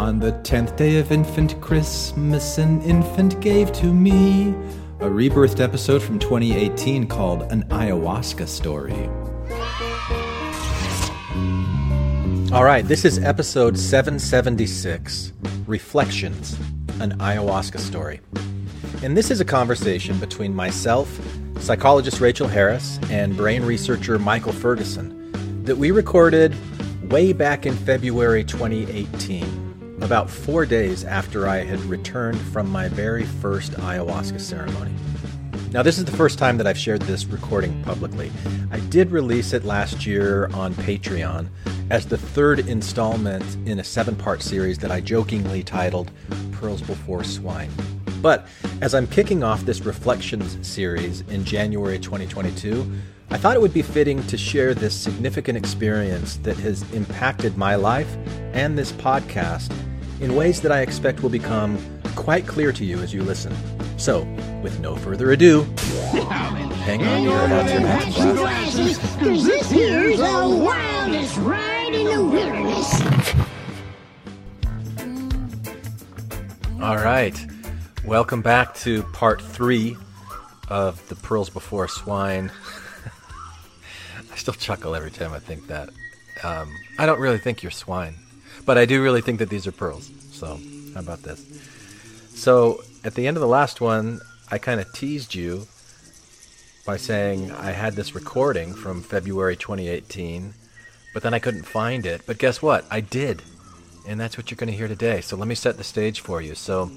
On the tenth day of infant Christmas, an infant gave to me a rebirthed episode from 2018 called An Ayahuasca Story. All right, this is episode 776 Reflections An Ayahuasca Story. And this is a conversation between myself, psychologist Rachel Harris, and brain researcher Michael Ferguson that we recorded way back in February 2018, about four days after I had returned from my very first ayahuasca ceremony. Now, this is the first time that I've shared this recording publicly. I did release it last year on Patreon as the third installment in a seven part series that I jokingly titled Pearls Before Swine. But as I'm kicking off this Reflections series in January 2022, I thought it would be fitting to share this significant experience that has impacted my life and this podcast in ways that I expect will become quite clear to you as you listen. So, with no further ado, hang on to your hats and glasses. Cause this here's the wildest ride in the wilderness. All right. Welcome back to part three of the Pearls Before Swine. I still chuckle every time I think that. Um, I don't really think you're swine, but I do really think that these are pearls. So, how about this? So, at the end of the last one, I kind of teased you by saying I had this recording from February 2018, but then I couldn't find it. But guess what? I did. And that's what you're going to hear today. So let me set the stage for you. So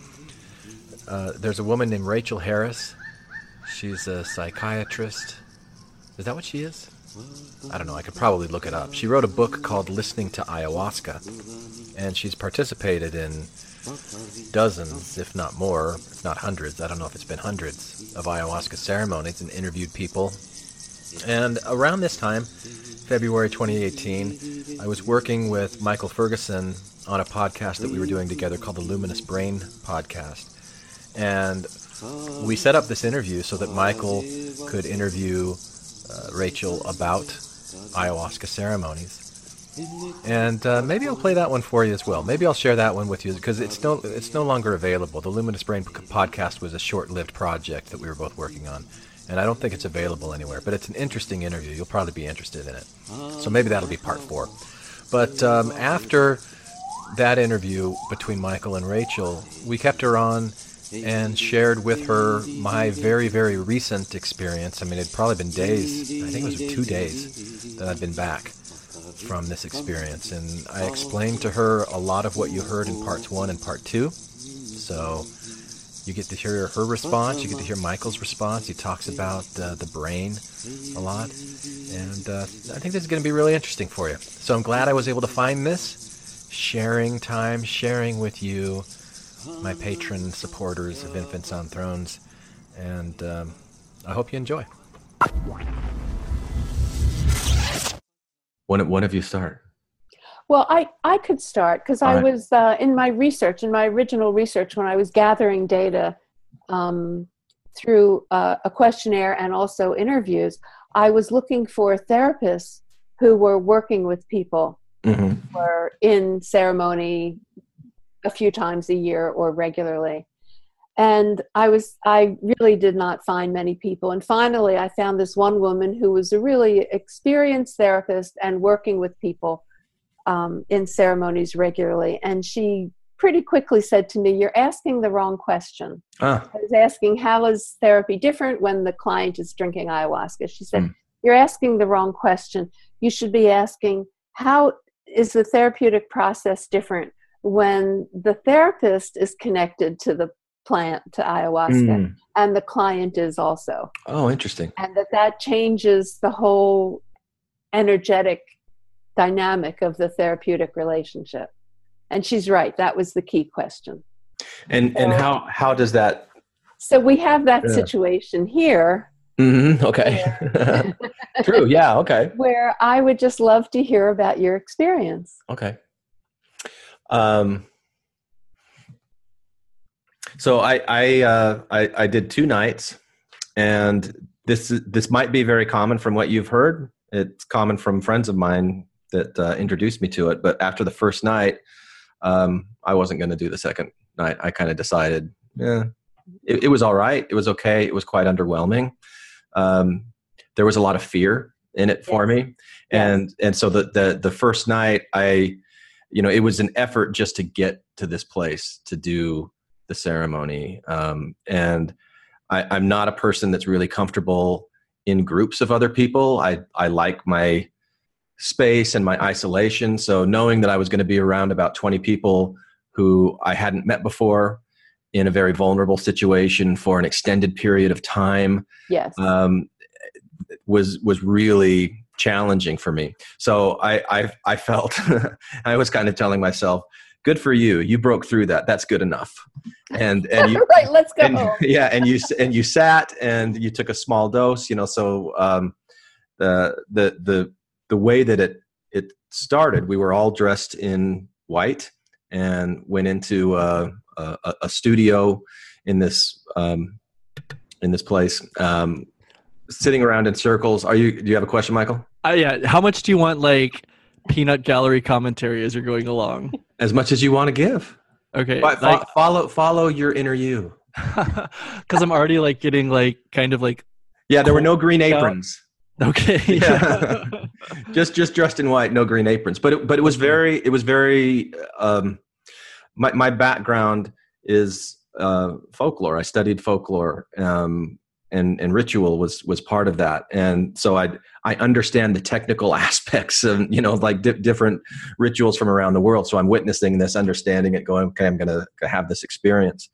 uh, there's a woman named Rachel Harris. She's a psychiatrist. Is that what she is? I don't know. I could probably look it up. She wrote a book called Listening to Ayahuasca, and she's participated in dozens, if not more, if not hundreds. I don't know if it's been hundreds of ayahuasca ceremonies and interviewed people. And around this time, February 2018, I was working with Michael Ferguson on a podcast that we were doing together called the Luminous Brain Podcast. And we set up this interview so that Michael could interview uh, Rachel about ayahuasca ceremonies. And uh, maybe I'll play that one for you as well. Maybe I'll share that one with you because it's no it's no longer available. The Luminous Brain podcast was a short-lived project that we were both working on, and I don't think it's available anywhere. But it's an interesting interview. You'll probably be interested in it. So maybe that'll be part four. But um, after that interview between Michael and Rachel, we kept her on and shared with her my very, very recent experience. I mean, it'd probably been days. I think it was two days that I'd been back from this experience. And I explained to her a lot of what you heard in parts one and part two. So you get to hear her response. You get to hear Michael's response. He talks about uh, the brain a lot. And uh, I think this is going to be really interesting for you. So I'm glad I was able to find this. Sharing time, sharing with you, my patron supporters of Infants on Thrones. And um, I hope you enjoy. One, one of you start. Well, I, I could start because I All right. was uh, in my research, in my original research, when I was gathering data um, through uh, a questionnaire and also interviews, I was looking for therapists who were working with people Mm-hmm. who were in ceremony a few times a year or regularly. And I was, I really did not find many people. And finally, I found this one woman who was a really experienced therapist and working with people um, in ceremonies regularly. And she pretty quickly said to me, You're asking the wrong question. Ah, I was asking, How is therapy different when the client is drinking ayahuasca? She said, Mm. You're asking the wrong question. You should be asking, How is the therapeutic process different when the therapist is connected to the plant, to ayahuasca, mm. and the client is also? Oh, interesting. and that that changes the whole energetic dynamic of the therapeutic relationship and she's right that was the key question And and how how does that? so we have that Yeah. situation here Mm-hmm, okay. True. Yeah. Okay. where i would just love to hear about your experience Okay. Um. So I I uh, I, I did two nights, and this this might be very common from what you've heard. It's common from friends of mine that uh, introduced me to it. But after the first night, um, I wasn't going to do the second night. I kind of decided, yeah, it, it, was all right. It was okay. It was quite underwhelming. Um, there was a lot of fear in it for yes. me, and yes. and so the the the first night, I, you know, it was an effort just to get to this place to do the ceremony, um, and I, I'm not a person that's really comfortable in groups of other people. I I like my space and my isolation. So knowing that I was going to be around about 20 people who I hadn't met before in a very vulnerable situation for an extended period of time, yes, um, was was really challenging for me. So I I, I felt I was kind of telling myself, "Good for you, you broke through that. That's good enough." And and you right, let's go. And, yeah, and you and you sat and you took a small dose. You know, so um, the the the the way that it it started, we were all dressed in white and went into a, a, a studio in this um, in this place, um, sitting around in circles. Are you? Do you have a question, Michael? Uh, yeah. How much do you want like peanut gallery commentary as you're going along? As much as you want to give. Okay. But like, follow follow your inner you. Because I'm already like getting like kind of like. Yeah, there were no green aprons. Okay. Yeah. just just dressed in white, no green aprons. But it, but it was very it was very um, my my background is uh, folklore. I studied folklore. Um, and, and ritual was was part of that, and so I I understand the technical aspects of you know like di- different rituals from around the world. So I'm witnessing this, understanding it, going okay, I'm going to have this experience.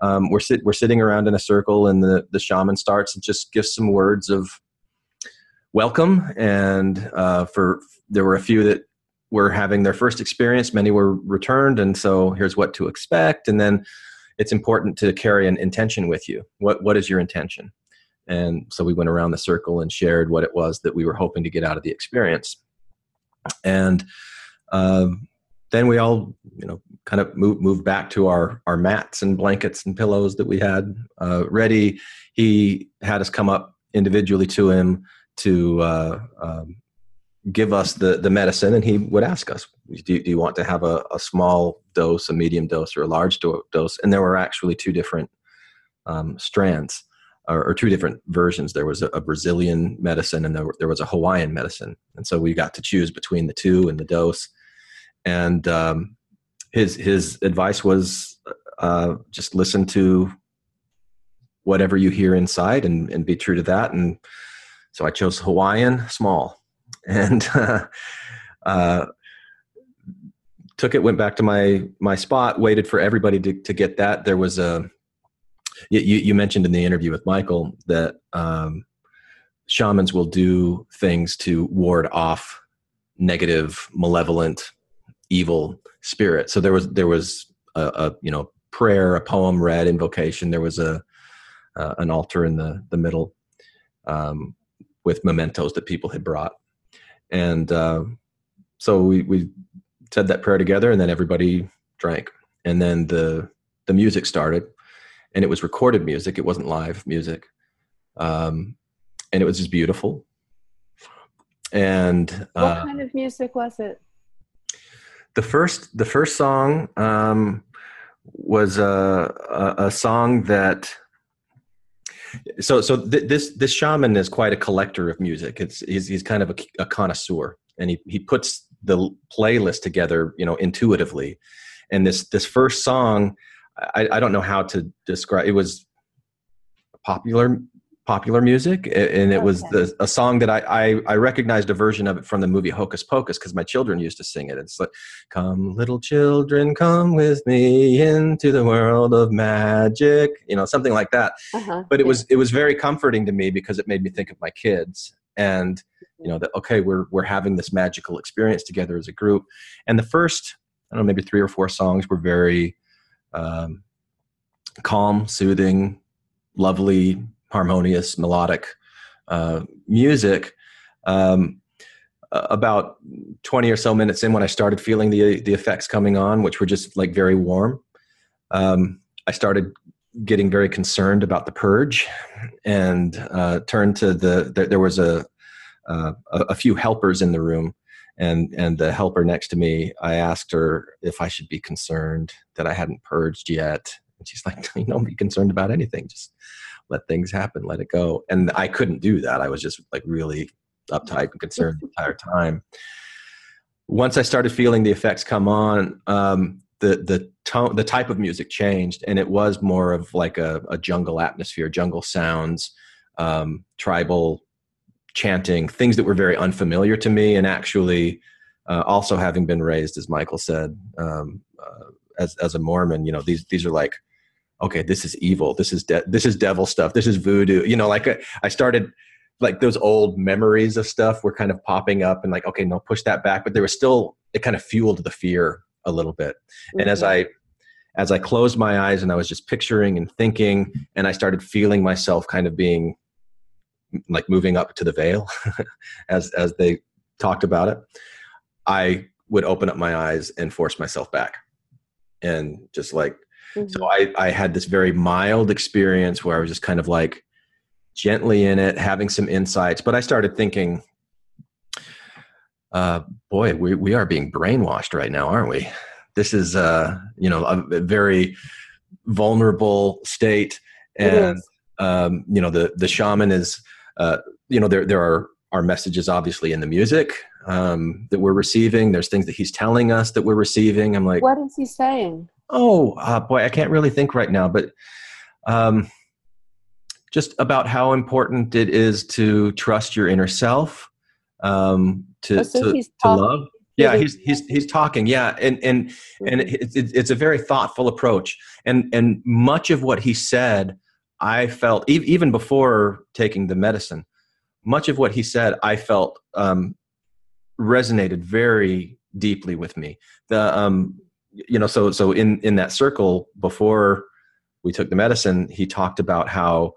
Um, we're sit we're sitting around in a circle, and the the shaman starts and just gives some words of welcome. And uh, for there were a few that were having their first experience, many were returned, and so here's what to expect. And then it's important to carry an intention with you. What what is your intention? And so we went around the circle and shared what it was that we were hoping to get out of the experience. And um, then we all, you know, kind of moved moved back to our our mats and blankets and pillows that we had uh, ready. He had us come up individually to him to uh, um, give us the, the medicine and he would ask us do you, do you want to have a, a, small dose a medium dose or a large do- dose? And there were actually two different um, strands or, or, two different versions. There was a, a brazilian medicine and there, there, was a hawaiian medicine. And so we got to choose between the two and the dose. And um, his his advice was uh, just listen to whatever you hear inside and, and be true to that. And so I chose Hawaiian small and uh, uh, took it, went back to my, my spot, waited for everybody to, to get that. There was a, you, you mentioned in the interview with Michael that um, shamans will do things to ward off negative, malevolent, evil spirit. So there was, there was a, a you know, prayer, a poem read, invocation. There was a, uh, an altar in the, the middle. Um, with mementos that people had brought. And uh, so we, we said that prayer together, and then everybody drank. And then the the music started, and it was recorded music. It wasn't live music, um, and it was just beautiful. And uh, what kind of music was it? The first the first song um, was a, a, a song that so so th- this this shaman is quite a collector of music. It's he's, he's kind of a, a, connoisseur and he, he puts the playlist together you know intuitively. And this this first song i, I don't know how to describe it was popular popular music and it was the, a song that I, I, I recognized a version of it from the movie hocus pocus because my children used to sing it. It's like come little children come with me into the world of magic you know something like that. Uh-huh. but it was it was very comforting to me because it made me think of my kids and you know that okay we're we're having this magical experience together as a group. And the first i don't know maybe three or four songs were very um, calm soothing lovely harmonious melodic uh, music. Um, about 20 or so minutes in when I started feeling the the effects coming on, which were just like very warm, um, I started getting very concerned about the purge, and uh, turned to the. There, there was a, uh, a few helpers in the room, and and the helper next to me i asked her if i should be concerned that i hadn't purged yet and she's like you don't be concerned about anything just let things happen let it go. And i couldn't do that. I was just like really uptight and concerned the entire time. Once i started feeling the effects come on um, the the tone the type of music changed and it was more of like a, a jungle atmosphere jungle sounds um, tribal chanting things that were very unfamiliar to me and actually uh, also having been raised as michael said um, uh, as, as a mormon you know these these are like okay this is evil this is de- this is devil stuff this is voodoo you know like I, I started like those old memories of stuff were kind of popping up and like okay no push that back but there was still it kind of fueled the fear a little bit. And as mm-hmm. i as i closed my eyes and i was just picturing and thinking and i started feeling myself kind of being like moving up to the veil as as they talked about it i would open up my eyes and force myself back. And just like So i i had this very mild experience where i was just kind of like gently in it having some insights but i started thinking uh boy we we are being brainwashed right now aren't we? This is uh you know a, a very vulnerable state and um you know the the shaman is uh you know there there are are messages obviously in the music um that we're receiving. There's things that he's telling us that we're receiving. I'm like What is he saying? Oh, uh, boy, I can't really think right now, but um, just about how important it is to trust your inner self, um, to Oh, so to, to love. Yeah, he's he's he's talking. Yeah, and and and it's it's it's a very thoughtful approach, and and much of what he said, I felt even before taking the medicine, much of what he said, I felt um, resonated very deeply with me. The um, you know, so so in in that circle before we took the medicine, he talked about how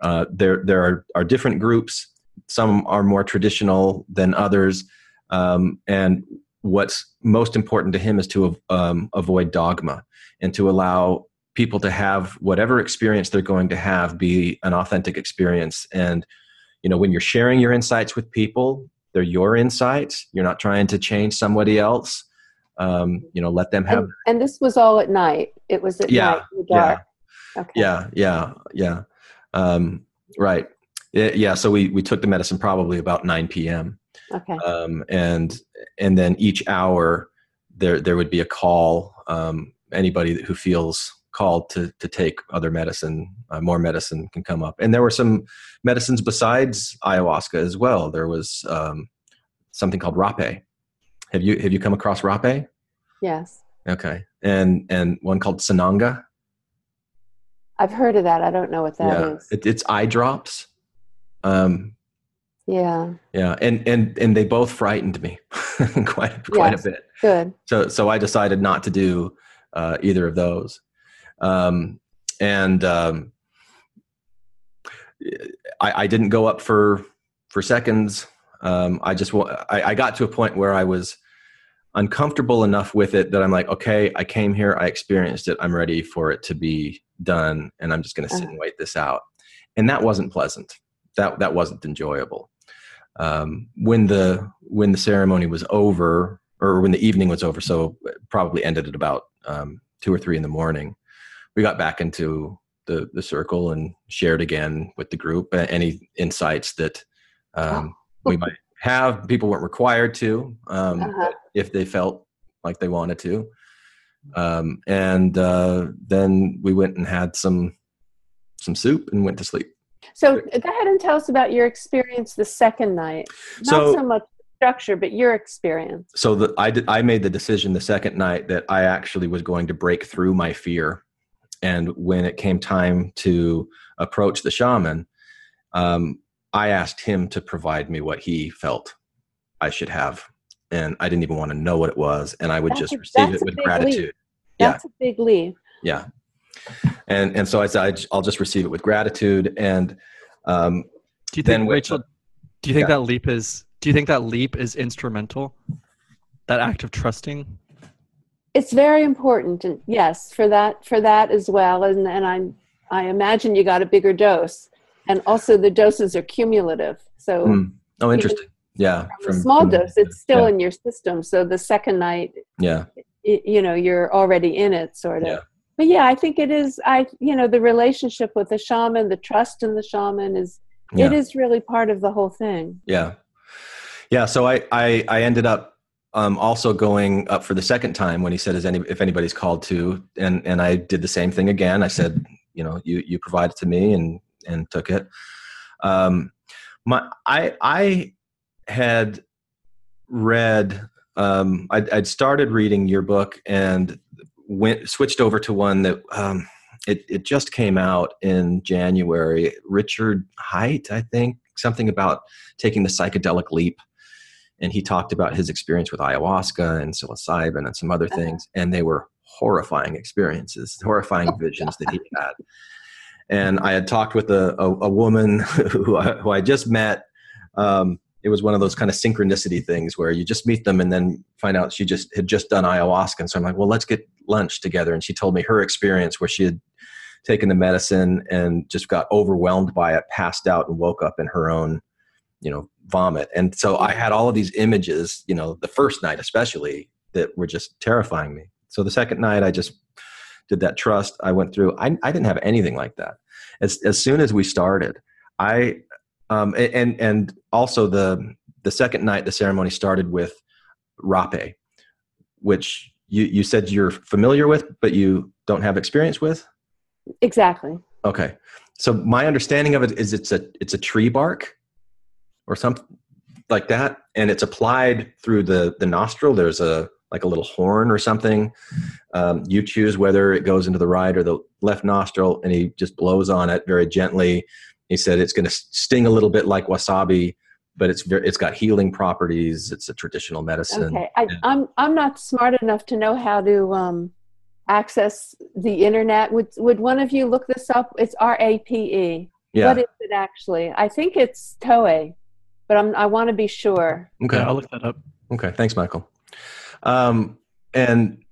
uh, there there are, are different groups. Some are more traditional than others, um, and what's most important to him is to um, avoid dogma and to allow people to have whatever experience they're going to have be an authentic experience. And you know, when you're sharing your insights with people, they're your insights. You're not trying to change somebody else. Um, you know, let them have And, and this was all at night. It was at Yeah, night in the dark. Okay. yeah yeah yeah um, right Yeah, yeah so we we took the medicine probably about 9 p.m Okay. um, and and then each hour there there would be a call um, anybody who feels called to to take other medicine uh, more medicine can come up and there were some medicines besides ayahuasca as well there was um, something called rape have you have you come across rape Yes. okay and and one called sananga I've heard of that. I don't know what that is. It, it's eye drops. Um, yeah. yeah, and and and they both frightened me quite quite Yes. a bit. Good. So so I decided not to do uh, either of those. Um, and um, I, I didn't go up for for seconds. Um, I just I, I got to a point where I was uncomfortable enough with it that I'm like, okay, I came here, I experienced it, I'm ready for it to be done, and I'm just going to sit and wait this out. And that wasn't pleasant. That that wasn't enjoyable. Um, when the when the ceremony was over, or when the evening was over, so it probably ended at about um, two or three in the morning. We got back into the the circle and shared again with the group any insights that um, we might have. People weren't required to, um, Uh-huh. if they felt like they wanted to. Um, and uh, then we went and had some some soup and went to sleep. So go ahead and tell us about your experience the second night. Not So- so much structure, but your experience. so the, I did, I made the decision the second night that I actually was going to break through my fear, and when it came time to approach the shaman, um, I asked him to provide me what he felt I should have, and I didn't even want to know what it was, and I would That's just a- receive it with gratitude. leap. Yeah. That's a big leap. Yeah, and and so I said I'd- I'll just receive it with gratitude, and um, Do you Then think with Rachel? the- do you think Yeah. that leap is? Do you think that leap is instrumental? That act of trusting. It's very important, and yes, for that for that as well. And and I'm I imagine you got a bigger dose, and also the doses are cumulative. So Hmm. oh, interesting. Yeah. from a small from- dose, it's still yeah. in your system. So the second night, Yeah. y- you know, you're already in it, sort of. Yeah. But yeah, I think it is. I, you know, the relationship with the shaman, the trust in the shaman is, Yeah. it is really part of the whole thing. Yeah. Yeah. So I, I, I ended up um, also going up for the second time when he said, "Is any if anybody's called to?" And and I did the same thing again. I said, "You know, you you provided to me," and and took it. Um, my I I had read. Um, I'd, I'd started reading your book and went switched over to one that um, it it just came out in January. Richard Height, I think, something about taking the psychedelic leap and he talked about his experience with ayahuasca and psilocybin and some other Uh-huh. things and they were horrifying experiences horrifying visions that he had and i had talked with a, a, a woman who I, who I just met. Um, it was one of those kind of synchronicity things where you just meet them and then find out she just had just done ayahuasca. And so i'm like well let's get lunch together. And she told me her experience where she had taken the medicine and just got overwhelmed by it passed out and woke up in her own you know vomit. And so i had all of these images you know the first night especially that were just terrifying me. So the second night i just did that trust i went through i, I didn't have anything like that. As, as soon as we started i um, and and also the the second night the ceremony started with rape which you you said you're familiar with but you don't have experience with? Exactly. okay. So my understanding of it is it's a it's a tree bark or something like that and it's applied through the the nostril. There's a like a little horn or something um, you choose whether it goes into the right or the left nostril and he just blows on it very gently he said it's going to sting a little bit like wasabi but it's very, it's got healing properties it's a traditional medicine Okay. I, yeah. I'm I'm not smart enough to know how to um, access the internet. Would Would one of you look this up? It's R A P E. yeah What is it actually? I think it's Toei, but I'm I want to be sure. okay I'll look that up. Okay, thanks, Michael. Um, and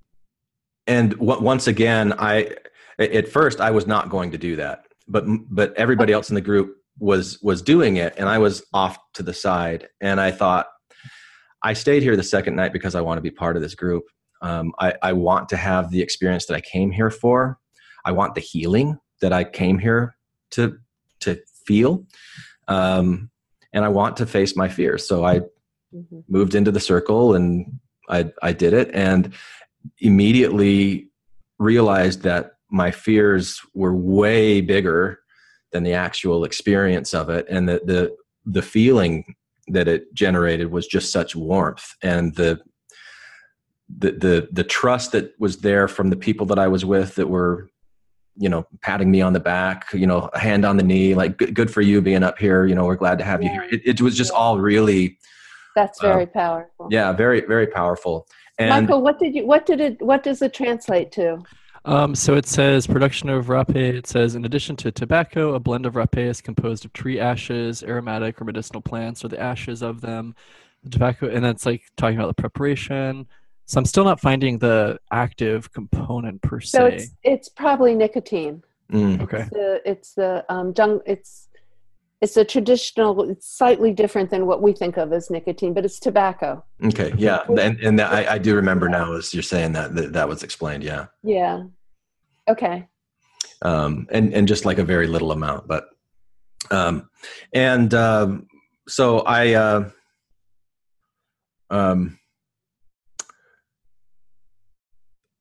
and w- once again, I at first I was not going to do that, but but everybody else in the group was was doing it, and I was off to the side, and I thought I stayed here the second night because I want to be part of this group. Um, I, I want to have the experience that I came here for. I want the healing that I came here to to feel, um, and I want to face my fears. So I Mhm. moved into the circle and I, I did it and immediately realized that my fears were way bigger than the actual experience of it and that the the feeling that it generated was just such warmth and the the the the trust that was there from the people that I was with that were you know patting me on the back you know a hand on the knee like good, good for you being up here you know we're glad to have you here. It, it was just all really That's Uh, very powerful. yeah very very powerful and Michael, what did you? What did it? What does it translate to? Um, so it says production of rape. It says in addition to tobacco, a blend of rape is composed of tree ashes, aromatic or medicinal plants, or the ashes of them. The tobacco, and that's like talking about the preparation. So I'm still not finding the active component per So se. it's it's probably nicotine. mm, okay. It's the it's the um jung, it's it's a traditional. It's slightly different than what we think of as nicotine, but it's tobacco. okay yeah and and I, I do remember now as you're saying that that, that was explained yeah Yeah. Okay. um and and just like a very little amount but um and um so i uh um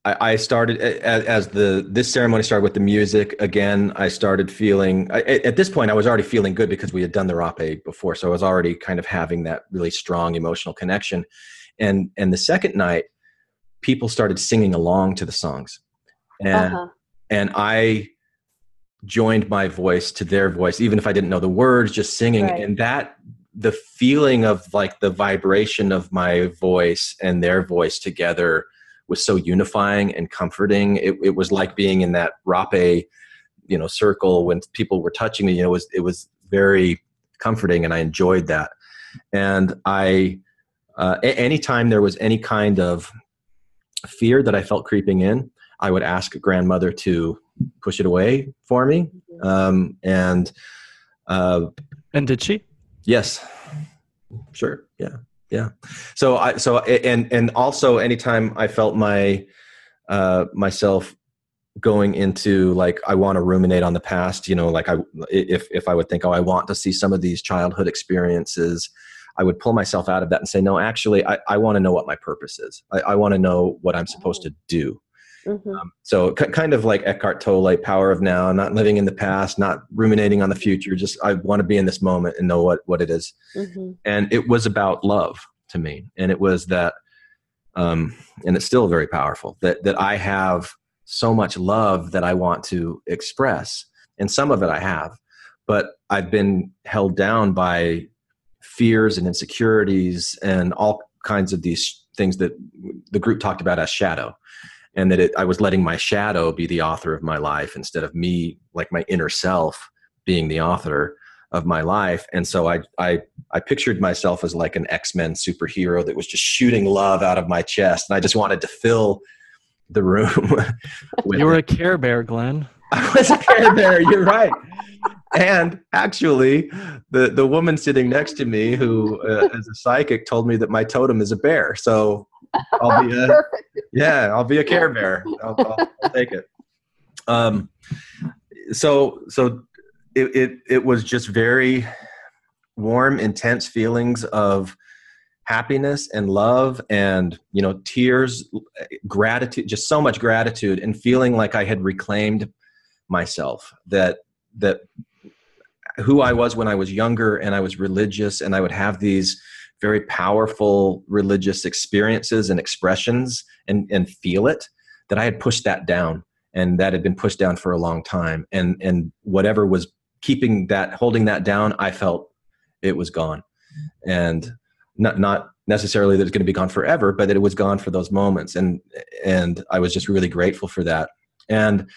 I, I started as, as the this ceremony started with the music again. I started feeling I, at at this point I was already feeling good because we had done the rape before, so I was already kind of having that really strong emotional connection. And and the second night, people started singing along to the songs, and Uh-huh. and I joined my voice to their voice, even if I didn't know the words, just singing. Right. And that the feeling of like the vibration of my voice and their voice together was so unifying and comforting. It, it was like being in that rape, you know, circle when people were touching me. You know, it was it was very comforting, and I enjoyed that. And I, uh, a- anytime there was any kind of fear that I felt creeping in, I would ask grandmother to push it away for me. Mm-hmm. Um, and uh, And did she? yes, Sure. Yeah. Yeah. So I so and and also anytime I felt my uh myself going into like I want to ruminate on the past, you know, like I if if I would think oh I want to see some of these childhood experiences, I would pull myself out of that and say no, actually I I want to know what my purpose is. I, I want to know what I'm supposed to do. Mhm. Um, so k- kind of like Eckhart Tolle, power of now, not living in the past, not ruminating on the future. Just I want to be in this moment and know what what it is Mhm. and it was about love to me and it was that um, and it's still very powerful that that i have so much love that i want to express and some of it i have but i've been held down by fears and insecurities and all kinds of these things that the group talked about as shadow and that it, i was letting my shadow be the author of my life instead of me like my inner self being the author of my life. And so i i i pictured myself as like an x-men superhero that was just shooting love out of my chest and i just wanted to fill the room You were a Care Bear, Glenn. i was a care bear you're right. And actually the the woman sitting next to me who uh, is a psychic told me that my totem is a bear. So i'll be a yeah i'll be a care bear. I'll, I'll, I'll take it. Um so so it, it it was just very warm intense feelings of happiness and love and you know tears gratitude just so much gratitude and feeling like i had reclaimed myself that that who i was when i was younger and i was religious and i would have these very powerful religious experiences and expressions and and feel it that i had pushed that down and that had been pushed down for a long time. And and whatever was keeping that holding that down i felt it was gone. And not not necessarily that it's going to be gone forever but that it was gone for those moments. And and i was just really grateful for that. And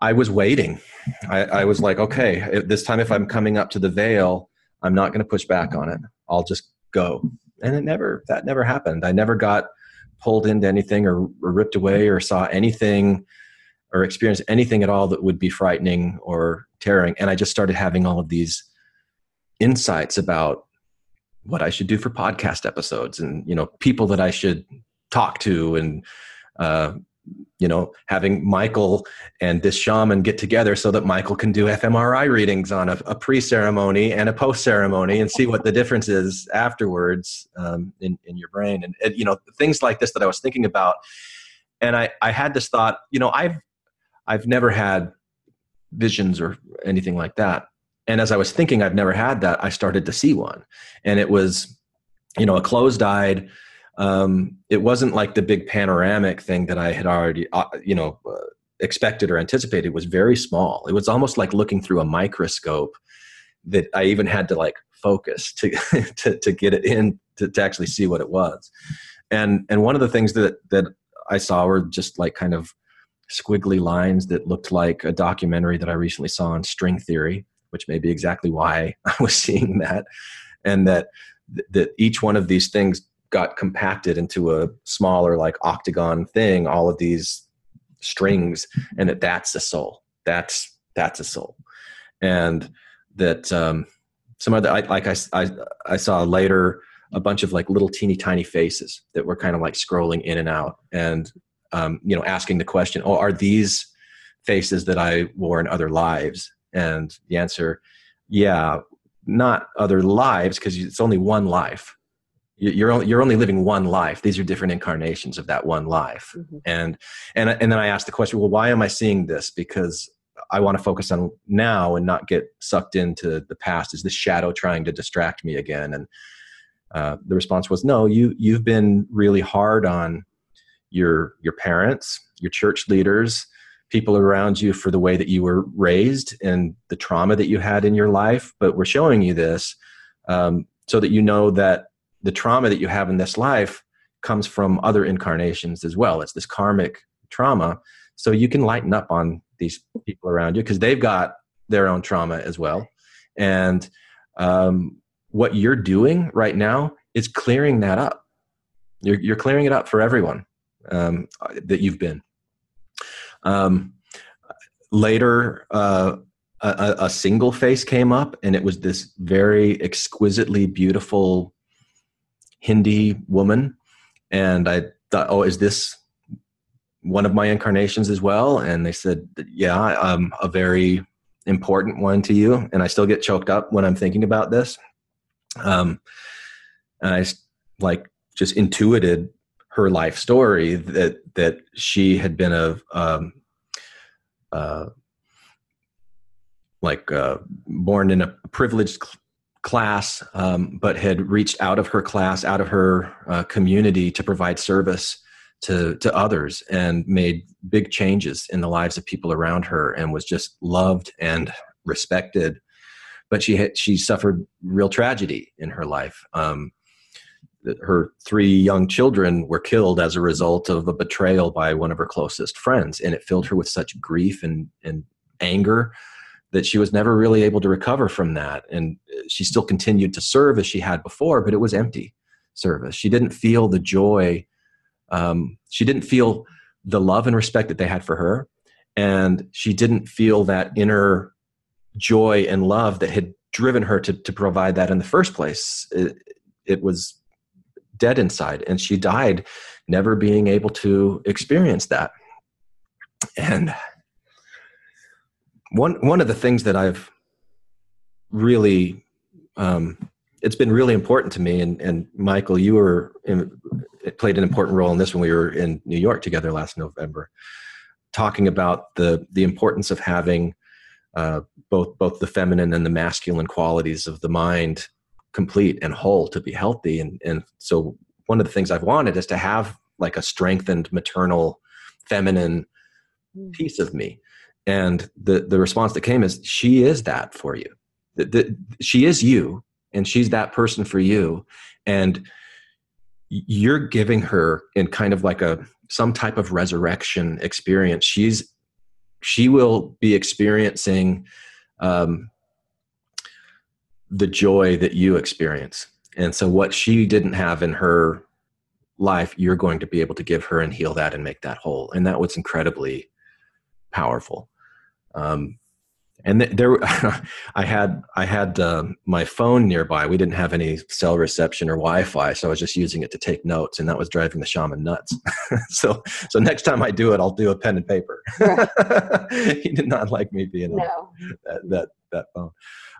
i was waiting. I, I was like okay this time if i'm coming up to the veil i'm not going to push back on it. I'll just go. And it never that never happened. I never got pulled into anything or, or ripped away or saw anything or experienced anything at all that would be frightening or tearing. And i just started having all of these insights about what I should do for podcast episodes and you know people that I should talk to and uh, you know having Michael and this shaman get together so that Michael can do fMRI readings on a, a pre-ceremony and a post-ceremony and see what the difference is afterwards um, in in your brain. And, and you know things like this that I was thinking about. And I I had this thought you know I've I've never had visions or anything like that. And as i was thinking i've never had that i started to see one. And it was you know a closed-eyed um, it wasn't like the big panoramic thing that i had already uh, you know uh, expected or anticipated. It was very small. It was almost like looking through a microscope that i even had to like focus to to, to get it in to, to actually see what it was. And and one of the things that that i saw were just like kind of squiggly lines that looked like a documentary that i recently saw on string theory which may be exactly why I was seeing that, and that that each one of these things got compacted into a smaller like octagon thing. All of these strings, and that that's a soul. That's that's a soul, and that um, some other I, like I, I I saw later a bunch of like little teeny tiny faces that were kind of like scrolling in and out, and um, you know asking the question, oh, are these faces that I wore in other lives? And the answer, yeah, not other lives because it's only one life. You're only, you're only living one life. These are different incarnations of that one life. Mhm. And and and then I asked the question, well, why am I seeing this? Because I want to focus on now and not get sucked into the past. Is this shadow trying to distract me again? And uh, the response was, no. You you've been really hard on your your parents, your church leaders, people around you for the way that you were raised and the trauma that you had in your life. But we're showing you this um, so that you know that the trauma that you have in this life comes from other incarnations as well. It's this karmic trauma. So you can lighten up on these people around you because they've got their own trauma as well. And um, what you're doing right now is clearing that up. You're, you're clearing it up for everyone um, that you've been. Um, later, uh, a, a, a single face came up, and it was this very exquisitely beautiful Hindi woman, and I thought, oh, is this one of my incarnations as well? And they said, yeah, I'm a very important one to you, and I still get choked up when I'm thinking about this. Um, and I like just intuited her life story that that she had been a um, uh, like uh, born in a privileged class, um, but had reached out of her class, out of her uh, community to provide service to to others, and made big changes in the lives of people around her, and was just loved and respected. But she had she suffered real tragedy in her life. Um, her three young children were killed as a result of a betrayal by one of her closest friends and it filled her with such grief and, and anger that she was never really able to recover from that. And she still continued to serve as she had before but it was empty service. She didn't feel the joy um, she didn't feel the love and respect that they had for her. And she didn't feel that inner joy and love that had driven her to, to provide that in the first place. It, it was dead inside and she died never being able to experience that. And one one of the things that i've really um, it's been really important to me and, and michael you were in, it played an important role in this when we were in new york together last november talking about the the importance of having uh, both both the feminine and the masculine qualities of the mind complete and whole to be healthy. And and so one of the things i've wanted is to have like a strengthened maternal feminine piece of me and the the response that came is she is that for you the, the, she is you and she's that person for you and you're giving her in kind of like a some type of resurrection experience she's she will be experiencing um, the joy that you experience. And so, what she didn't have in her life, you're going to be able to give her and heal that and make that whole. And that was incredibly powerful. Um, and th- there, I had I had uh, my phone nearby. We didn't have any cell reception or Wi-Fi, so I was just using it to take notes, and that was driving the shaman nuts. so, so next time I do it, I'll do a pen and paper. he did not like me being on No. that that, that phone.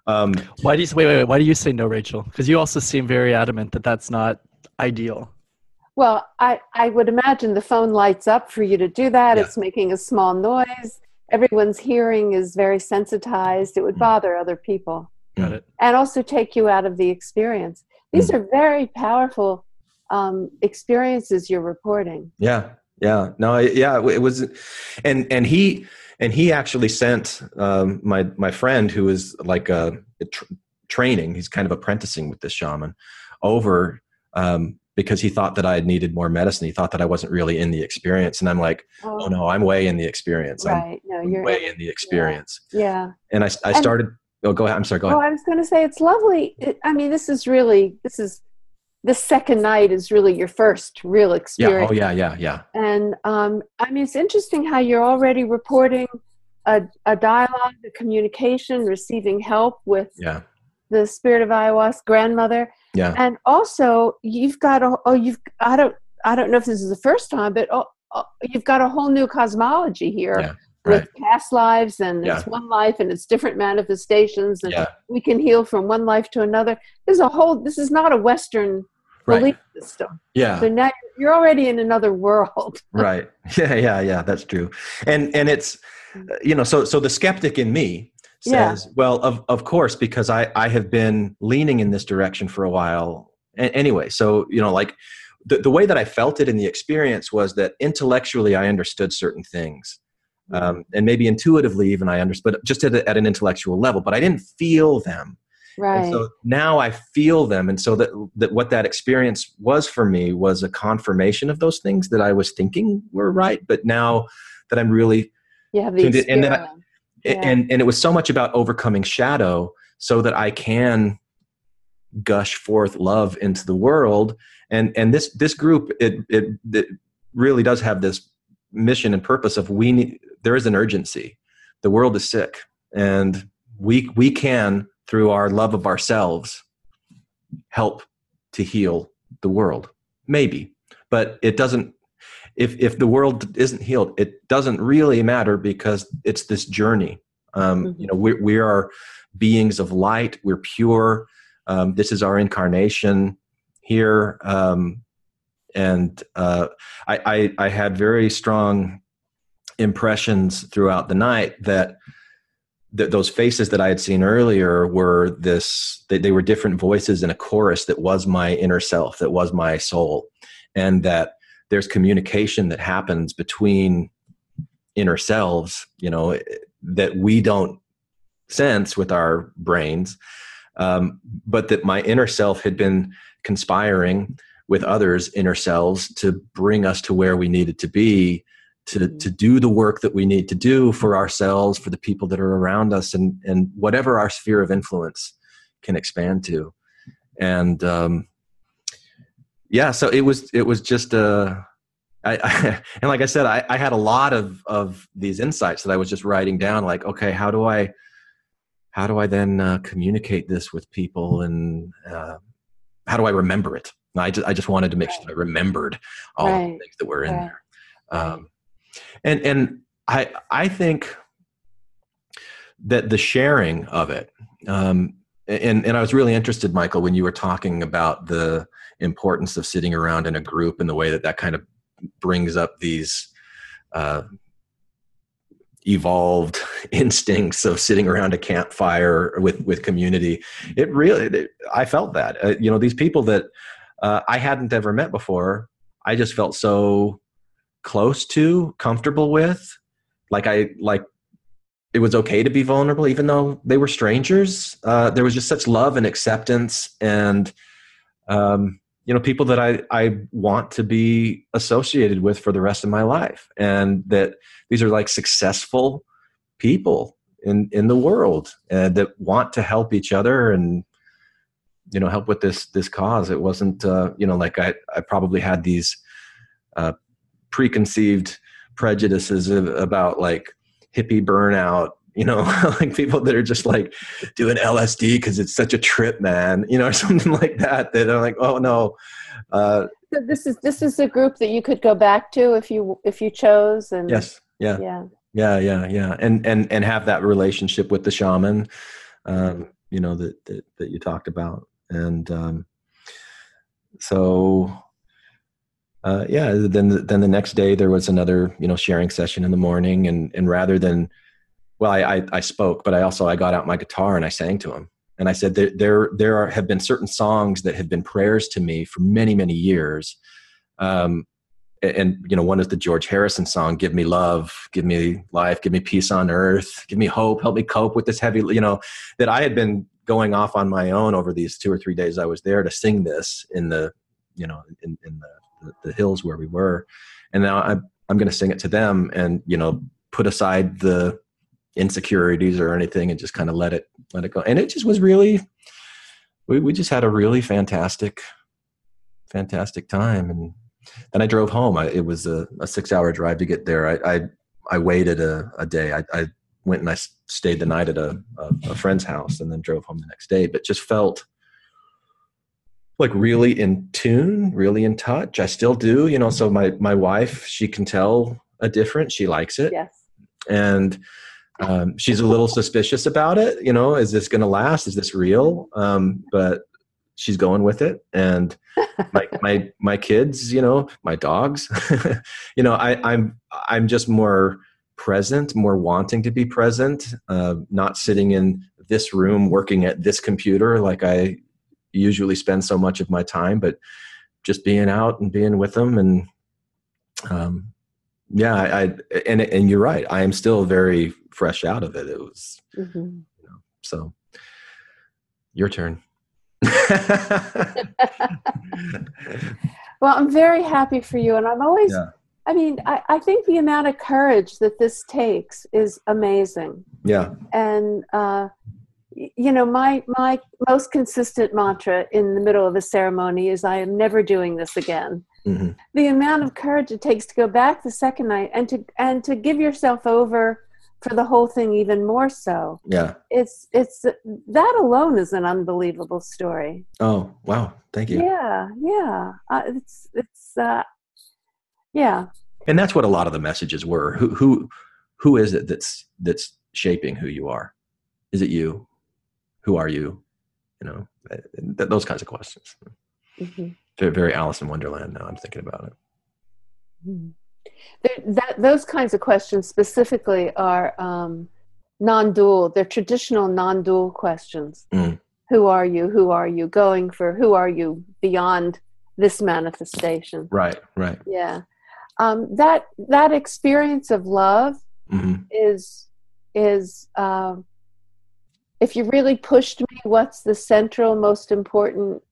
Um, Why do you wait, wait, wait? Why do you say no, Rachel? Because you also seem very adamant that that's not ideal. Well, I, I would imagine the phone lights up for you to do that. Yeah. It's making a small noise. Everyone's hearing is very sensitized. It would Mm. bother other people Got it. and also take you out of the experience. These Mm. are very powerful um, experiences you're reporting. Yeah, yeah, no, yeah, it was, and and he and he actually sent um, my my friend who is like a, tr- training. He's kind of apprenticing with this shaman over um, because he thought that I had needed more medicine. He thought that I wasn't really in the experience, and I'm like, oh no, I'm way in the experience. I'm. No, you're way in the experience. yeah. And I I And- started. Oh, go ahead. I'm sorry. Go ahead. I was going to say it's lovely. It, I mean, this is really this is the second night is really your first real experience. Yeah. Oh, yeah, yeah, yeah. And um, I mean, it's interesting how you're already reporting a, a dialogue, a communication, receiving help with Yeah. the spirit of ayahuasca grandmother, Yeah. and also you've got a oh you've I don't I don't know if this is the first time, but oh, oh, you've got a whole new cosmology here Yeah, with right. past lives and Yeah. it's one life and it's different manifestations and Yeah. we can heal from one life to another. There's a whole. This is not a Western Right. belief system. Yeah. So now you're already in another world. right yeah yeah yeah that's true and and it's uh, you know so so the skeptic in me Yeah. well of of course because i i have been leaning in this direction for a while A- anyway so you know like the, the way that i felt it in the experience was that intellectually i understood certain things um, and maybe intuitively even i understood but just at, a, at an intellectual level but i didn't feel them Right. and so now I feel them, and so that that what that experience was for me was a confirmation of those things that I was thinking were right. But now that I'm really you have the and then I-. Yeah. and and it was so much about overcoming shadow, so that I can gush forth love into the world. And and this this group it it, it really does have this mission and purpose of we need there is an urgency. The world is sick, and we we can through our love of ourselves help to heal the world maybe but it doesn't if if the world isn't healed it doesn't really matter because it's this journey. Um, Mhm. you know we we are beings of light. We're pure. Um, this is our incarnation here. Um, and uh, I, I i had very strong impressions throughout the night that th- those faces that I had seen earlier were this they, they were different voices in a chorus that was my inner self that was my soul. And that there's communication that happens between inner selves you know that we don't sense with our brains um, but that my inner self had been conspiring with others inner selves to bring us to where we needed to be to Mhm. to do the work that we need to do for ourselves for the people that are around us and and whatever our sphere of influence can expand to and um yeah so it was it was just uh I, I and like I said, I, I had a lot of of these insights that I was just writing down. Like, okay, how do I, how do I then uh, communicate this with people, and uh, how do I remember it? And I just I just wanted to make sure that I remembered all the things that were in Right. there. Um, and and I I think that the sharing of it, um, and and I was really interested, Michael, when you were talking about the importance of sitting around in a group and the way that that kind of brings up these uh, evolved instincts of sitting around a campfire with with community. It really, it, I felt that. Uh, you know, these people that uh, I hadn't ever met before, I just felt so close to, comfortable with. Like I like it was okay to be vulnerable, even though they were strangers. Uh, there was just such love and acceptance, and um, you know, people that I I want to be associated with for the rest of my life, and that these are like successful people in in the world uh, that want to help each other and you know help with this this cause. It wasn't uh, you know like I I probably had these uh, preconceived prejudices about like hippie burnout you know like people that are just like doing lsd because it's such a trip man you know or something like that that i'm like oh no. Uh So this is this is a group that you could go back to if you if you chose and yes. Yeah. Yeah. Yeah yeah yeah. And and and have that relationship with the shaman um you know that that, that you talked about. And um so uh yeah then then the next day there was another you know sharing session in the morning. And and rather than well i i, I spoke but i also i got out my guitar and i sang to him. And i said there there there are, have been certain songs that have been prayers to me for many many years. Um and you know one is the george harrison song give me love give me life give me peace on earth give me hope help me cope with this heavy you know that i had been going off on my own over these two or three days i was there to sing this in the you know in, in the, the, hills where we were. And now i'm, I'm going to sing it to them and you know put aside the insecurities or anything and just kind of let it let it go and it just was really we, we just had a really fantastic fantastic time and then I drove home. I, it was a, a six hour drive to get there. I, I, I waited a, a day. I, I went and i stayed the night at a, a, a friend's house and then drove home the next day, but just felt like really in tune, really in touch. I still do, you know, so my, my wife, she can tell a difference. She likes it. yes And um, she's a little suspicious about it. You know, is this going to last? Is this real? Um, but she's going with it. And my, my, my kids, you know, my dogs, you know, I, I'm, I'm just more present, more wanting to be present, uh, not sitting in this room working at this computer like I usually spend so much of my time, but just being out and being with them and, um, yeah, I, I and and you're right. I am still very fresh out of it. It was hmm so. Your turn. well i'm very happy for you and i'm always Yeah. i mean I, I think the amount of courage that this takes is amazing yeah. and uh, you know my my most consistent mantra in the middle of a ceremony is i am never doing this again hmm the amount of courage it takes to go back the second night and to and to give yourself over for the whole thing even more so. Yeah. It's it's that alone is an unbelievable story. Oh, wow. Thank you. Yeah, yeah. Uh, it's it's uh, yeah. And that's what a lot of the messages were. Who who who is it that's that's shaping who you are? Is it you? Who are you? You know, th- those kinds of questions. Hmm Very, Alice in Wonderland. Now I'm thinking about it. Mm-hmm. There- that those kinds of questions specifically are um, non-dual. They're traditional non-dual questions. Mm. Who are you? Who are you? Going for who are you beyond this manifestation? Right. Right. Yeah, um, that that experience of love hmm is is um, if you really pushed me, what's the central, most important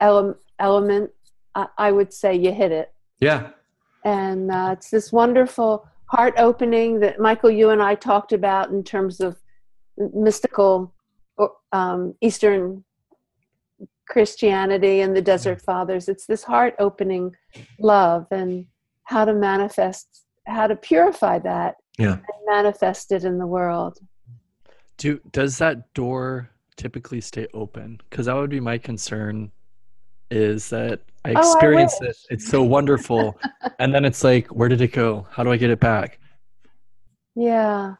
ele- element? I, I would say you hit it Yeah. and uh, it's this wonderful heart opening that Michael, you and I talked about in terms of mystical or, um, Eastern Christianity and the Desert Fathers. It's this heart opening love and how to manifest, how to purify that Yeah. and manifest it in the world. Do does that door typically stay open? Because that would be my concern. Is that I Oh, I experience it. It's so wonderful, and then it's like, where did it go? How do I get it back? Yeah.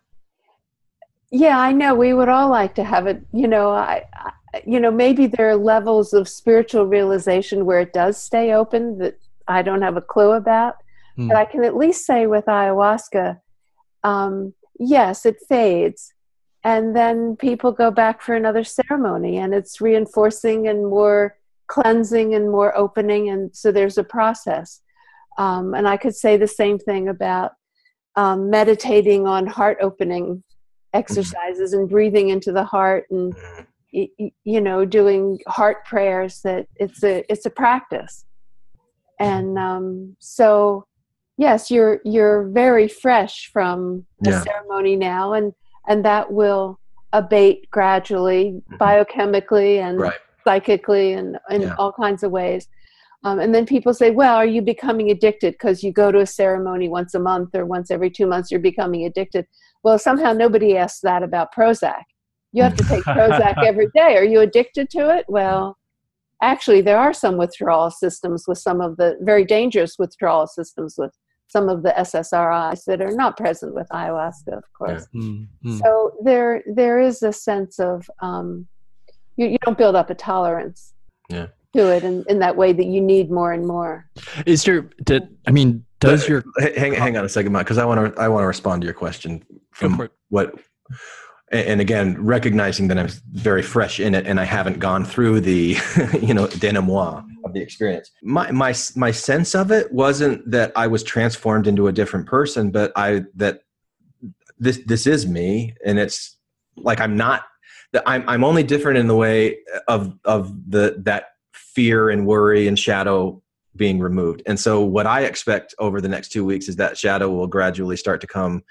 Yeah, I know. We would all like to have it. You know, I, I, you know, maybe there are levels of spiritual realization where it does stay open that I don't have a clue about. Hmm. But I can at least say with ayahuasca, um, yes, it fades, and then people go back for another ceremony, and it's reinforcing and more cleansing and more opening, and so there's a process. Um, and I could say the same thing about um, meditating on heart opening exercises and breathing into the heart and y- you know doing heart prayers that it's a it's a practice and um, so yes you're you're very fresh from the Yeah. ceremony now and and that will abate gradually Mhm. biochemically and Right. Psychically and in Yeah. all kinds of ways. Um, and then people say well are you becoming addicted? Because you go to a ceremony once a month or once every two months you're becoming addicted. Well somehow nobody asks that about prozac. You have to take prozac every day. Are you addicted to it? Well actually there are some withdrawal systems with some of the very dangerous withdrawal systems with some of the ssris that are not present with ayahuasca of course. Hmm, hmm. so there there is a sense of um, you, you don't build up a tolerance Yeah. to it in, in that way that you need more and more. Is your did I mean does But- your hang hang on a second, Mike, because I want to I want to respond to your question from what and and again recognizing that i'm very fresh in it and i haven't gone through the you know denouement of the experience. My my my sense of it wasn't that i was transformed into a different person but i that this this is me and it's like i'm not that i'm i'm only different in the way of of the that fear and worry and shadow being removed and so what i expect over the next 2 weeks is that shadow will gradually start to come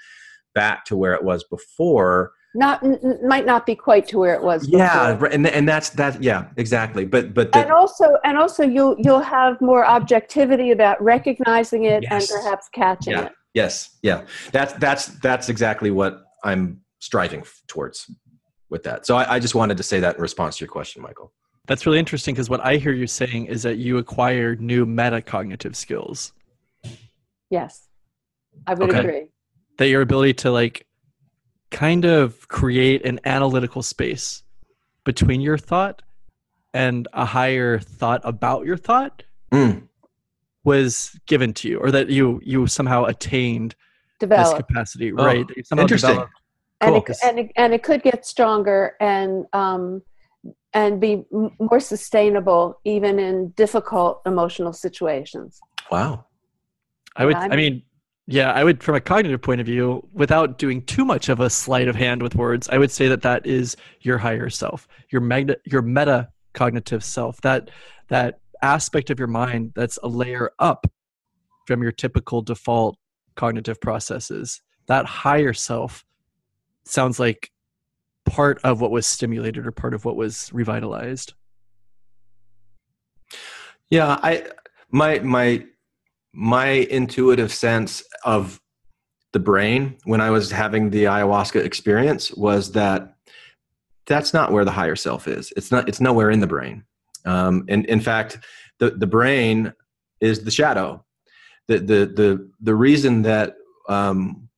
back to where it was before not n- might not be quite to where it was yeah before. right, and and that's that yeah exactly but but and also and also you'll you'll have more objectivity about recognizing it Yes. and perhaps catching Yeah. it yes yeah that's that's that's exactly what i'm striving towards with that so I, I just wanted to say that in response to your question michael That's really interesting because what I hear you saying is that you acquire new metacognitive skills. yes i would Okay. agree That your ability to like kind of create an analytical space between your thought and a higher thought about your thought Mm, was given to you or that you you somehow attained this capacity Oh, right that you somehow interesting. developed. And, Cool. it, and, it, and it could get stronger and um, and be m- more sustainable even in difficult emotional situations wow I would. I mean, yeah, I would, from a cognitive point of view, without doing too much of a sleight of hand with words, I would say that that is your higher self, your magna, your meta cognitive self. That that aspect of your mind that's a layer up from your typical default cognitive processes. That higher self sounds like part of what was stimulated or part of what was revitalized. yeah i my my my intuitive sense of the brain when I was having the ayahuasca experience was that that's not where the higher self is. It's not. It's nowhere in the brain. Um, and in fact, the the brain is the shadow. The the the the reason that um,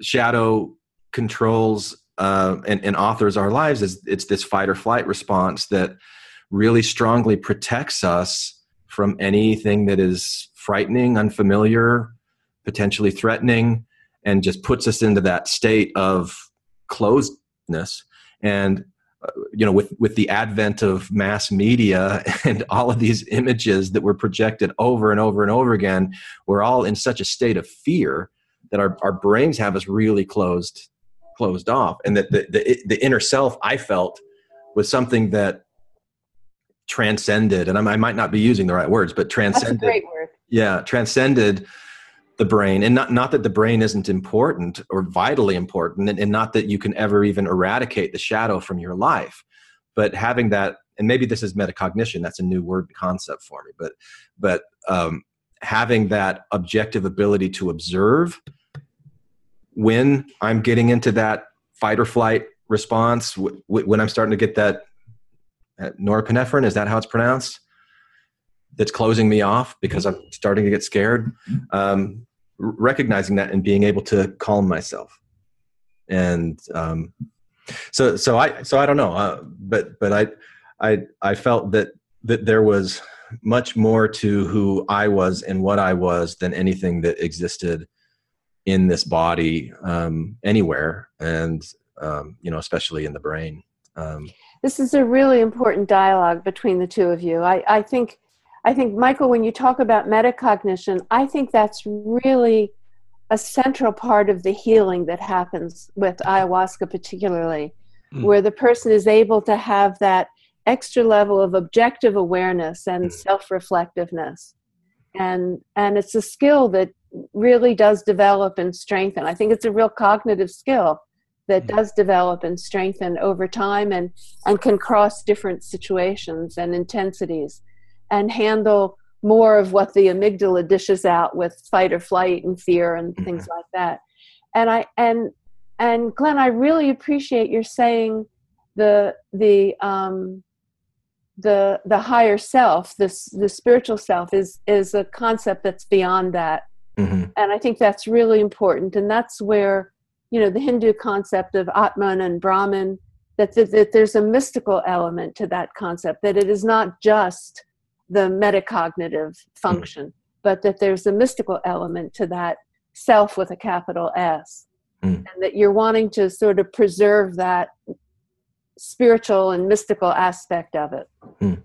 shadow controls uh, and, and authors our lives is it's this fight or flight response that really strongly protects us from anything that is frightening, unfamiliar, potentially threatening, and just puts us into that state of closedness. And uh, you know, with with the advent of mass media and all of these images that were projected over and over and over again, we're all in such a state of fear that our, our brains have us really closed closed off, and that the, the the inner self I felt was something that transcended, and I might not be using the right words, but transcended. That's a great word. Yeah, transcended the brain, and not not that the brain isn't important or vitally important, and, and not that you can ever even eradicate the shadow from your life, but having that, and maybe this is metacognition. That's a new word concept for me, but but um, having that objective ability to observe when I'm getting into that fight or flight response, w- w- when I'm starting to get that norepinephrine, is that how it's pronounced? That's closing me off because I'm starting to get scared. Um, recognizing that and being able to calm myself, and um, so so I so I don't know, uh, but but I I I felt that that there was much more to who I was and what I was than anything that existed in this body um, anywhere, and um, you know, especially in the brain. Um, this is a really important dialogue between the two of you. I, I think, I think, Michael, when you talk about metacognition, I think that's really a central part of the healing that happens with ayahuasca, particularly, mm. where the person is able to have that extra level of objective awareness and mm. self-reflectiveness and and it's a skill that really does develop and strengthen. I think it's a real cognitive skill that mm-hmm. does develop and strengthen over time and, and can cross different situations and intensities and handle more of what the amygdala dishes out with fight or flight and fear and mm-hmm. things like that. And I and and Glenn, I really appreciate your saying the the um, the the higher self, this the spiritual self, is is a concept that's beyond that Mm-hmm. And I think that's really important. And that's where, you know, the Hindu concept of Atman and Brahman, that, that, that there's a mystical element to that concept, that it is not just the metacognitive function, mm-hmm. but that there's a mystical element to that self with a capital S. Mm. And that you're wanting to sort of preserve that spiritual and mystical aspect of it. Mm.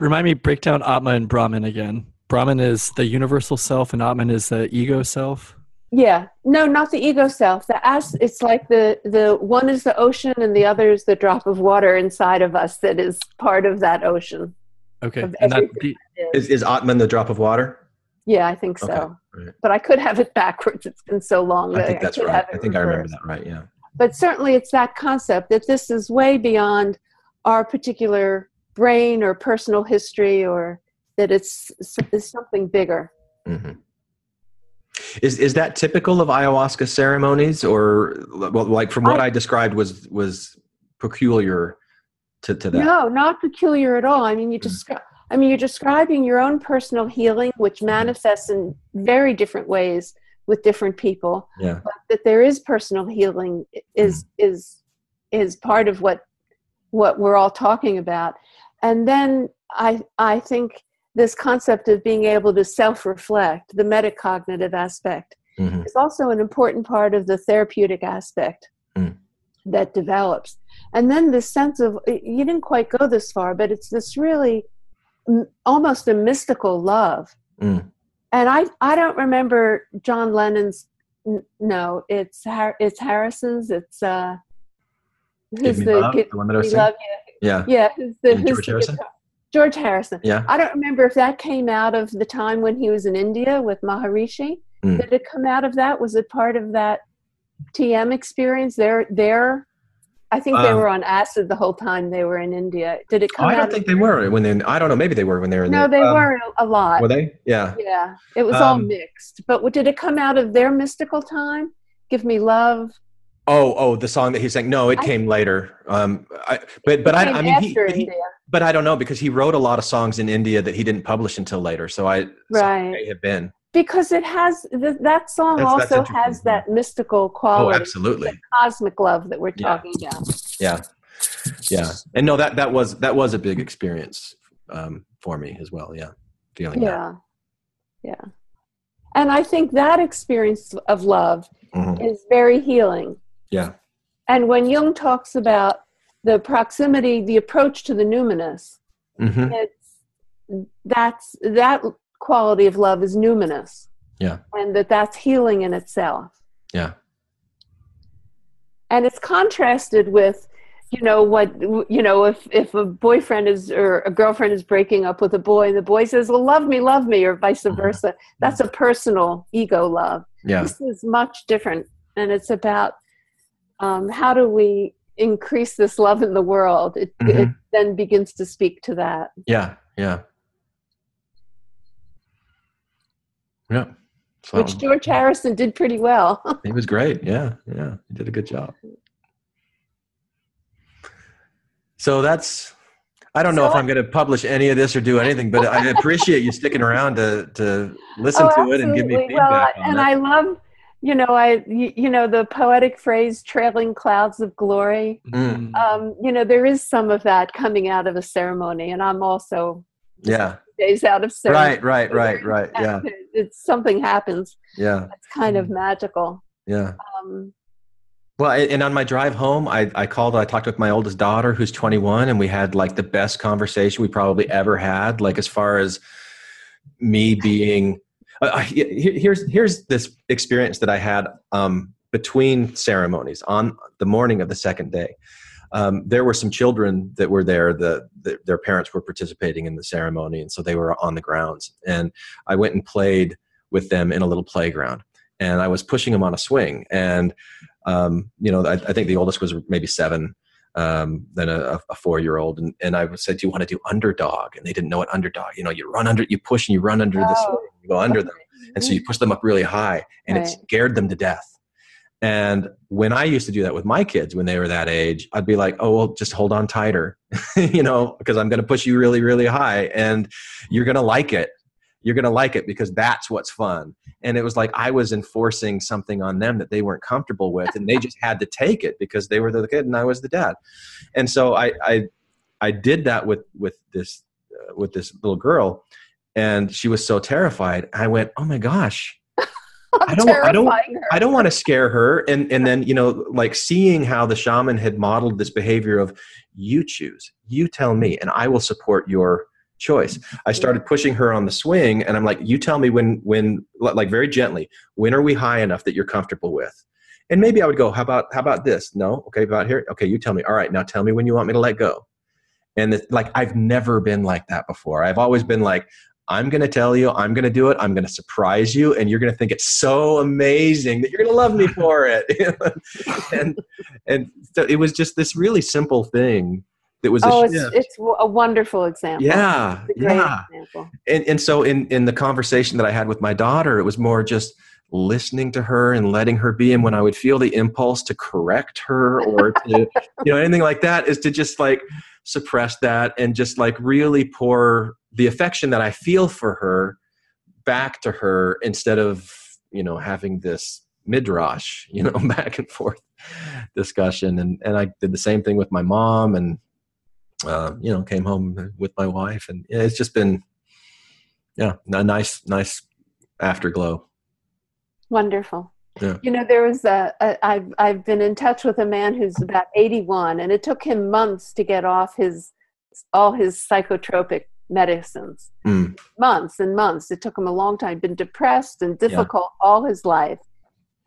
Remind me, break down Atma and Brahman again. Brahman is the universal self, and Atman is the ego self. Yeah, no, not the ego self. The as it's like the the one is the ocean, and the other is the drop of water inside of us that is part of that ocean. Okay, and that, the, that is. is is Atman the drop of water? Yeah, I think so. Okay. Right. But I could have it backwards. It's been so long. I think that's I right. I think I remember that right. Yeah. But certainly, it's that concept that this is way beyond our particular brain or personal history or that it's, it's something bigger. Mm-hmm. Is is that typical of ayahuasca ceremonies, or well, like from what I, I described was was peculiar to, to that? No, not peculiar at all. I mean, you just. Mm-hmm. I mean, you're describing your own personal healing, which mm-hmm. manifests in very different ways with different people. Yeah. But that there is personal healing is mm. is is part of what what we're all talking about. And then I I think this concept of being able to self reflect, the metacognitive aspect, mm-hmm. is also an important part of the therapeutic aspect mm. that develops. And then this sense of, you didn't quite go this far, but it's this really almost a mystical love. Mm. And I, I don't remember John Lennon's, no, it's, it's Harrison's, it's, uh, who's the, love, the one that I was love, yeah. Yeah. Who's the, George Harrison? Guitar, George Harrison. Yeah. I don't remember if that came out of the time when he was in India with Maharishi. Mm. Did it come out of that? Was it part of that TM experience? Their their I think they Um, were on acid the whole time they were in India. Did it Oh, come I out? don't think they were when they. I don't know. Maybe they were when they were. in no, the, they um, weren't a lot. Were they? Yeah. Yeah, it was all Um, mixed. But did it come out of their mystical time? Give me love. Oh, oh, the song that he sang. No, it I- came later. Um, I, but but I, I mean, he, after he- India, but I don't know because he wrote a lot of songs in India that he didn't publish until later. So I, so right? may have been. Because it has th- that song That's- that's also interesting, has that mystical quality Oh, quality, absolutely. cosmic love that we're Yeah. talking about. Yeah, yeah. And no, that that was that was a big experience um, for me as well. Yeah, feeling that. Yeah, yeah. And I think that experience of love Mhm. is very healing. Yeah. And when Jung talks about the proximity, the approach to the numinous, hmm it's that's that quality of love is numinous. Yeah. And that that's healing in itself. Yeah. And it's contrasted with, you know, what you know, if if a boyfriend is or a girlfriend is breaking up with a boy and the boy says, Well, love me, love me, or vice Mhm. versa, that's a personal ego love. Yeah. This is much different. And it's about um, how do we increase this love in the world? It, it Mhm. then begins to speak to that. Yeah. Yeah. Yeah. So which George Harrison did pretty well. he was great. Yeah. Yeah. He did a good job. So that's. I don't know So if I'm going to publish any of this or do anything, but I appreciate you sticking around to to listen to it and give me Oh, absolutely. Well, feedback on and that. I love, you know, I you, you know the poetic phrase "trailing clouds of glory." Mm. Um, you know, there is some of that coming out of a ceremony, and I'm also yeah. Days out of ceremony. Right. Right. Right. Right. Yeah. It's something happens. Yeah. It's kind of magical. Yeah. Um, Well, and on my drive home, I, I called, I talked with my oldest daughter who's 21, and we had like the best conversation we probably ever had. Like, as far as me being, uh, he- he- here's, here's this experience that I had um, between ceremonies on the morning of the second day. Um, there were some children that were there, the, the, their parents were participating in the ceremony, and so they were on the grounds. And I went and played with them in a little playground, and I was pushing them on a swing. And um, you know, I, I think the oldest was maybe seven, um, then a, a four-year-old, and, and I said, "Do you want to do underdog?" And they didn't know what underdog. You know, you run under, you push, and you run under the Oh. swing, you go under them, and so you push them up really high, and it scared them to death. And when I used to do that with my kids when they were that age, I'd be like, "Oh, well, just hold on tighter, you know, because I'm going to push you really, really high, and you're going to like it. You're going to like it because that's what's fun." And it was like I was enforcing something on them that they weren't comfortable with, and they just had to take it because they were the kid and I was the dad. And so I, I, I did that with with this uh, with this little girl, and she was so terrified. I went, "Oh my gosh." I'm don't- I don't-. I don't want to scare her. And and then you know, like seeing how the shaman had modeled this behavior of you choose, you tell me, and I will support your choice. I started pushing her on the swing, and I'm like, you tell me when when like very gently, when are we high enough that you're comfortable with? And maybe I would go, how about how about this? No, okay, about here. Okay, you tell me. All right, now tell me when you want me to let go. And it's like I've never been like that before. I've always been like, I'm going to tell you, I'm going to do it, I'm going to surprise you, and you're going to think it's so amazing that you're going to love me for it. and and so it was just this really simple thing that was a oh, it's, it's a wonderful example. yeah, It's a great yeah. example. And and so in in the conversation that I had with my daughter, it was more just listening to her and letting her be and when i would feel the impulse to correct her or to you know anything like that is to just like suppress that and just like really pour the affection that i feel for her back to her instead of you know having this midrash you know back and forth discussion. And and i did the same thing with my mom and uh, you know came home with my wife. And it's just been yeah a nice nice afterglow. Wonderful. Yeah. You know, there was a, a I've I've been in touch with a man who's about 81, and it took him months to get off his all his psychotropic medicines. Mm. Months and months. It took him a long time. Been depressed and difficult all his life.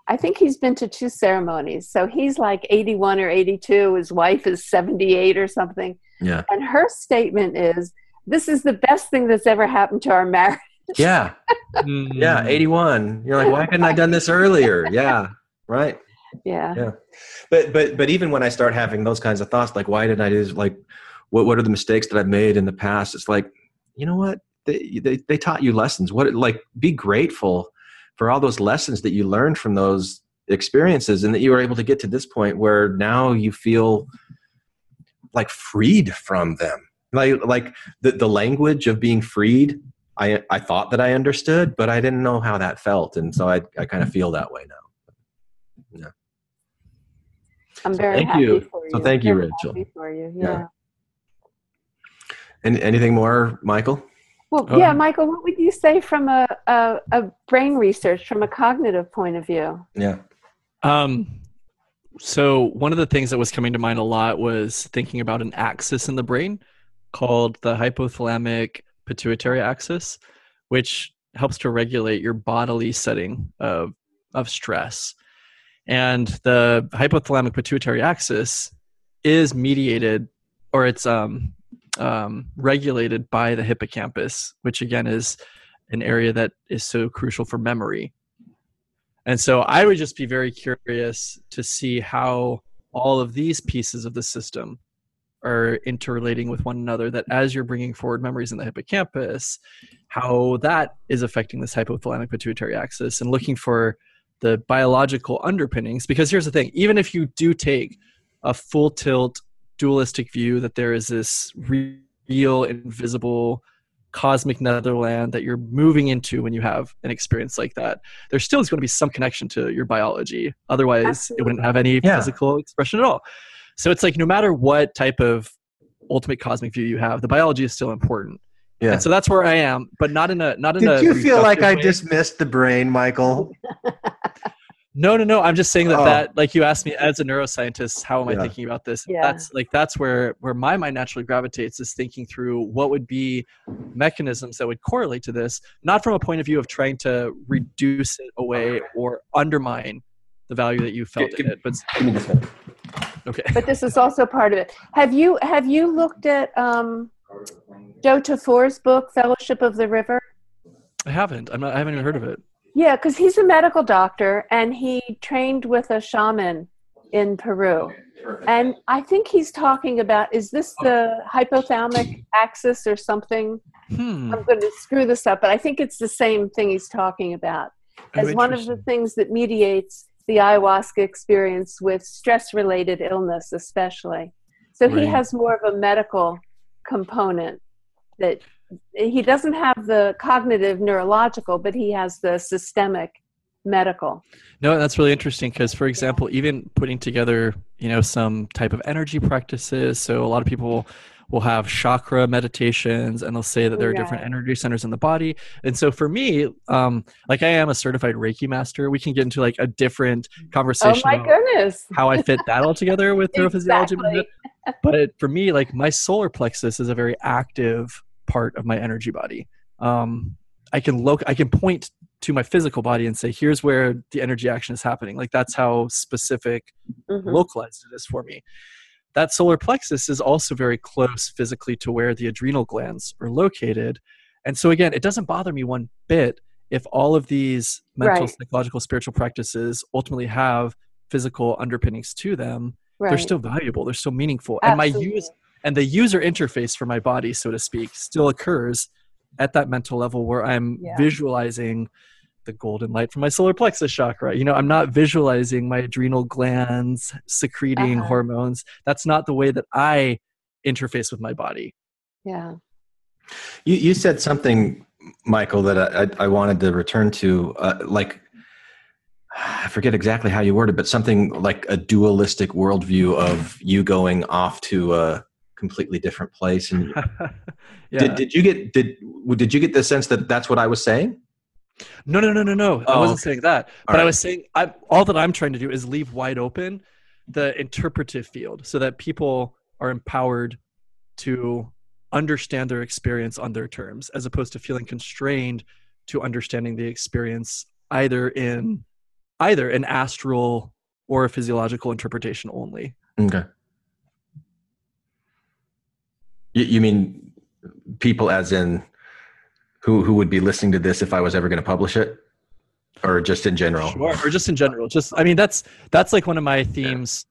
I think he's been to two ceremonies. So he's like 81 or 82. His wife is 78 or something. yeah And her statement is, "This is the best thing that's ever happened to our marriage." Yeah yeah hmm. 81 you're like why couldn't i done this earlier yeah right Yeah. Yeah. But but but even when I start having those kinds of thoughts, like why didn't I do this? Like, what what are the mistakes that I've made in the past? It's like, you know what? They they, they taught you lessons. What like be grateful for all those lessons that you learned from those experiences, and that you were able to get to this point where now you feel like freed from them. Like like the the language of being freed. I I thought that I understood, but I didn't know how that felt, and so I I kind of feel that way now. Yeah. I'm So very thank happy you. for you. So thank you, Very Rachel. happy for you. Yeah. Yeah. And anything more, Michael? Well, Oh. yeah, Michael, what would you say from a, a, a brain research, from a cognitive point of view? Yeah. Um, so one of the things that was coming to mind a lot was thinking about an axis in the brain called the hypothalamic pituitary axis, which helps to regulate your bodily setting of of stress. And the hypothalamic pituitary axis is mediated, or it's um, um, regulated by the hippocampus, which again is an area that is so crucial for memory. And so I would just be very curious to see how all of these pieces of the system are interrelating with one another. That as you're bringing forward memories in the hippocampus, how that is affecting this hypothalamic pituitary axis and looking for the biological underpinnings. Because here's the thing even if you do take a full tilt dualistic view that there is this real, invisible, cosmic netherland that you're moving into when you have an experience like that there still is going to be some connection to your biology otherwise it wouldn't have any Yeah. physical expression at all so it's like no matter what type of ultimate cosmic view you have the biology is still important Yeah. and so that's where i am but not in a not in a Did you feel like I way. dismissed the brain, Michael? No, no, no. I'm just saying that Oh. that like you asked me as a neuroscientist, how am I thinking about this? Yeah. That's like that's where where my mind naturally gravitates is thinking through what would be mechanisms that would correlate to this, not from a point of view of trying to reduce it away or undermine the value that you felt Give- in it. But Give me this minute. okay. But this is also part of it. Have you have you looked at um, Joe Tafur's book, Fellowship of the River? I haven't. I'm not I haven't even heard of it. Yeah, because he's a medical doctor and he trained with a shaman in Peru. And I think he's talking about is this the hypothalamic axis or something? Hmm. I'm going to screw this up, but I think it's the same thing he's talking about Oh, as one of the things that mediates the ayahuasca experience with stress related illness, especially. So he has more of a medical component that he doesn't have the cognitive neurological, but he has the systemic medical. No, that's really interesting because, for example, even putting together, you know, some type of energy practices. So a lot of people will have chakra meditations, and they'll say that there are different energy centers in the body. And so for me, um, like I am a certified Reiki master, we can get into like a different conversation Oh my goodness. how I fit that all together with neurophysiology. Exactly. But it, for me, like my solar plexus is a very active part of my energy body. Um, I can look, I can point to my physical body and say, here's where the energy action is happening. Like that's how specific, Mhm. localized it is for me. That solar plexus is also very close physically to where the adrenal glands are located. And so again, it doesn't bother me one bit if all of these mental, Right. psychological, spiritual practices ultimately have physical underpinnings to them Right. they're still valuable they're still meaningful and my use and the user interface for my body so to speak still occurs at that mental level where i'm Yeah. visualizing the golden light from my solar plexus chakra you know i'm not visualizing my adrenal glands secreting Uh-huh. hormones that's not the way that i interface with my body yeah. You, you said something, Michael, that I, I, I wanted to return to. Uh, like, I forget exactly how you worded, but something like a dualistic worldview of you going off to a completely different place. And yeah did, did you get did did you get the sense that that's what I was saying? No, no, no, no, no. I Oh, wasn't okay. saying that. But right. I was saying I, all that I'm trying to do is leave wide open the interpretive field so that people are empowered to understand their experience on their terms as opposed to feeling constrained to understanding the experience either in either an astral or a physiological interpretation only. Okay. You, you mean people as in who who would be listening to this if I was ever going to publish it? or just in general. Sure. Or just in general. Just I mean that's that's like one of my themes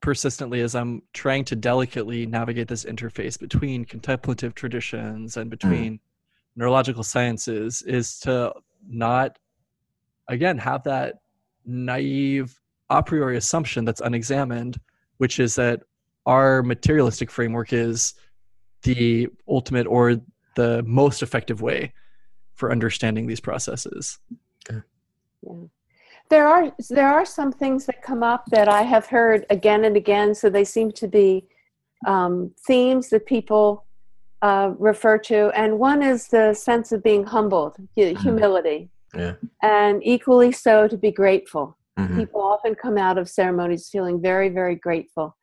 persistently as I'm trying to delicately navigate this interface between contemplative traditions and mm. between neurological sciences is to not again have that naive a priori assumption that's unexamined, which is that our materialistic framework is the ultimate or the most effective way for understanding these processes. Yeah. There are there are some things that come up that I have heard again and again. So they seem to be um, themes that people uh, refer to, and one is the sense of being humbled, hu- humility, Yeah. and equally so to be grateful. Mhm. People often come out of ceremonies feeling very, very grateful,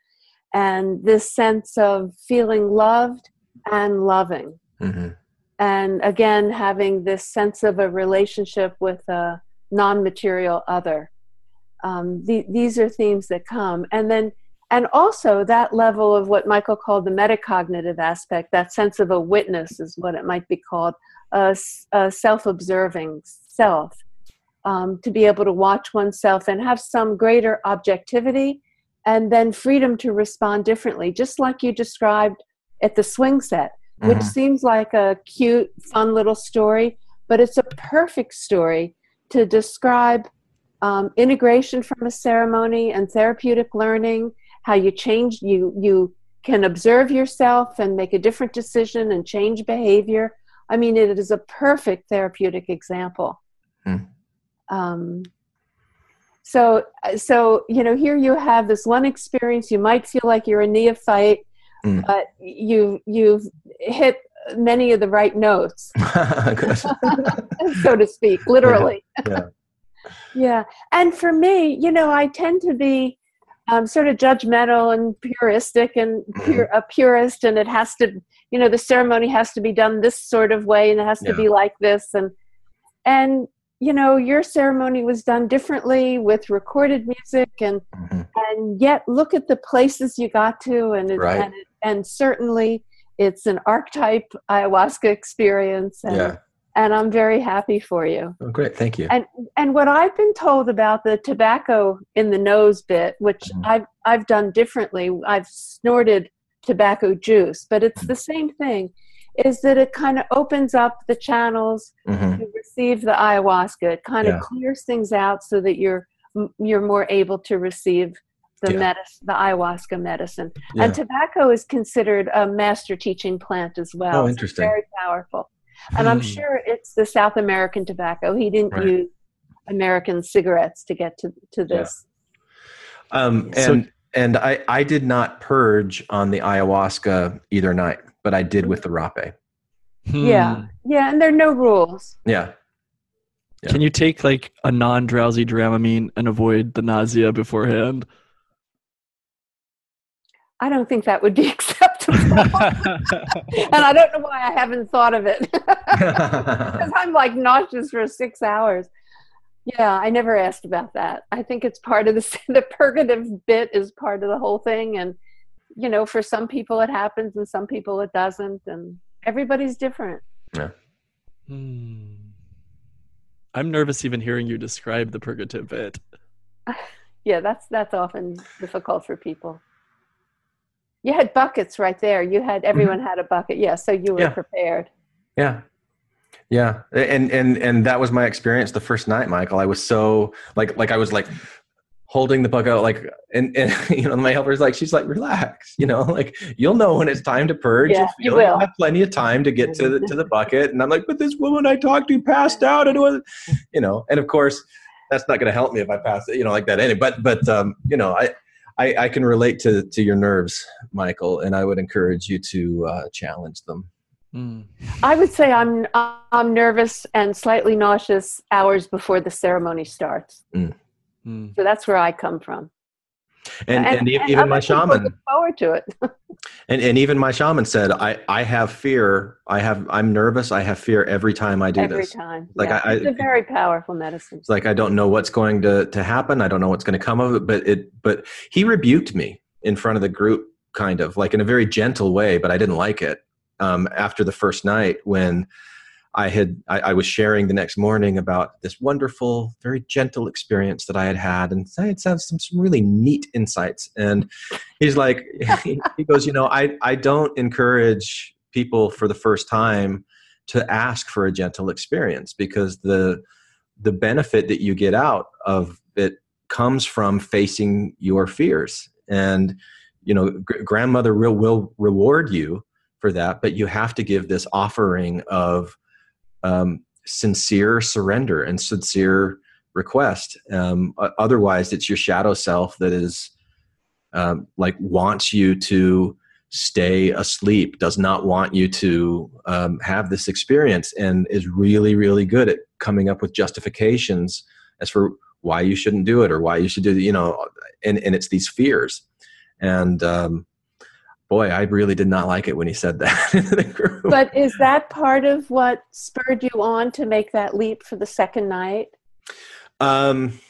and this sense of feeling loved and loving. Mhm. and again having this sense of a relationship with a non-material other. Um, the, these are themes that come. And then and also that level of what michael called the metacognitive aspect that sense of a witness is what it might be called—a self-observing self um, to be able to watch oneself and have some greater objectivity and then freedom to respond differently just like you described at the swing set which Mhm. seems like a cute, fun little story, but it's a perfect story to describe um, integration from a ceremony and therapeutic learning. How you change, you you can observe yourself and make a different decision and change behavior. I mean, it is a perfect therapeutic example. Hmm. Um, so, so you know, here you have this one experience. You might feel like you're a neophyte, Hmm. but you you've hit many of the right notes, so to speak, literally. Yeah. Yeah. And for me, you know, I tend to be um, sort of judgmental and puristic and pure, a purist, and it has to, you know, the ceremony has to be done this sort of way, and it has to be like this, and and you know, your ceremony was done differently with recorded music, and Mhm. and yet look at the places you got to, and it, Right. and, it, and certainly it's an archetype ayahuasca experience, and Yeah. and I'm very happy for you Oh, great. Thank you. and and what I've been told about the tobacco in the nose bit, which Mhm. I've I've done differently, I've snorted tobacco juice, but it's the same thing, is that it kind of opens up the channels Mhm. to receive the ayahuasca. It kind Yeah. of clears things out so that you're you're more able to receive the Yeah. medicine, the ayahuasca medicine. Yeah. And tobacco is considered a master teaching plant as well. Oh, It's interesting. very powerful. And I'm Hmm. sure it's the South American tobacco. He didn't Right. use American cigarettes to get to, to Yeah. this. Um, So- and and I I did not purge on the ayahuasca either night, but I did with the rapé. Yeah. Hmm. Yeah, and there are no rules. Yeah. Yeah. Can you take like a non-drowsy Dramamine and avoid the nausea beforehand? I don't think that would be acceptable. and I don't know why I haven't thought of it. Because I'm like nauseous for six hours. Yeah, I never asked about that. I think it's part of the the purgative bit is part of the whole thing, and you know, for some people it happens, and some people it doesn't, and everybody's different. Hmm. I'm nervous even hearing you describe the purgative bit. Yeah, that's that's often difficult for people. You had buckets right there. You had everyone had a bucket. Yeah, so you were Yeah. prepared. Yeah. Yeah. And and and that was my experience the first night, Michael. I was so like like I was like holding the bucket out like and and you know my helper's like she's like relax you know like you'll know when it's time to purge Yeah, You'll you you'll have plenty of time to get to the to the bucket and i'm like but this woman i talked to passed out and it was you know and of course that's not going to help me if i pass it you know like that anyway but but um you know i I, I can relate to to your nerves, Michael, and I would encourage you to uh, challenge them. Hmm. I would say I'm I'm nervous and slightly nauseous hours before the ceremony starts. Hmm. So that's where I come from. And and, and even my shaman, look forward to it. and, and even my shaman said, I I have fear. I have I'm nervous. I have fear every time I do every this. Every time. Like, yeah. I- it's a very powerful medicine. It's like I don't know what's going to to happen. I don't know what's going to come of it. But it but he rebuked me in front of the group, kind of like in a very gentle way. But I didn't like it um, after the first night when I had I, I was sharing the next morning about this wonderful, very gentle experience that I had had, and I had some some really neat insights. And he's like, he goes, you know, I I don't encourage people for the first time to ask for a gentle experience because the the benefit that you get out of it comes from facing your fears and you know gr- grandmother will, will reward you for that but you have to give this offering of um, sincere surrender and sincere request. Um, otherwise, it's your shadow self that is um, like wants you to stay asleep, does not want you to um, have this experience, and is really, really good at coming up with justifications as for why you shouldn't do it or why you should do it. You know, and and it's these fears, and um, boy, I really did not like it when he said that. but is that part of what spurred you on to make that leap for the second night? Um,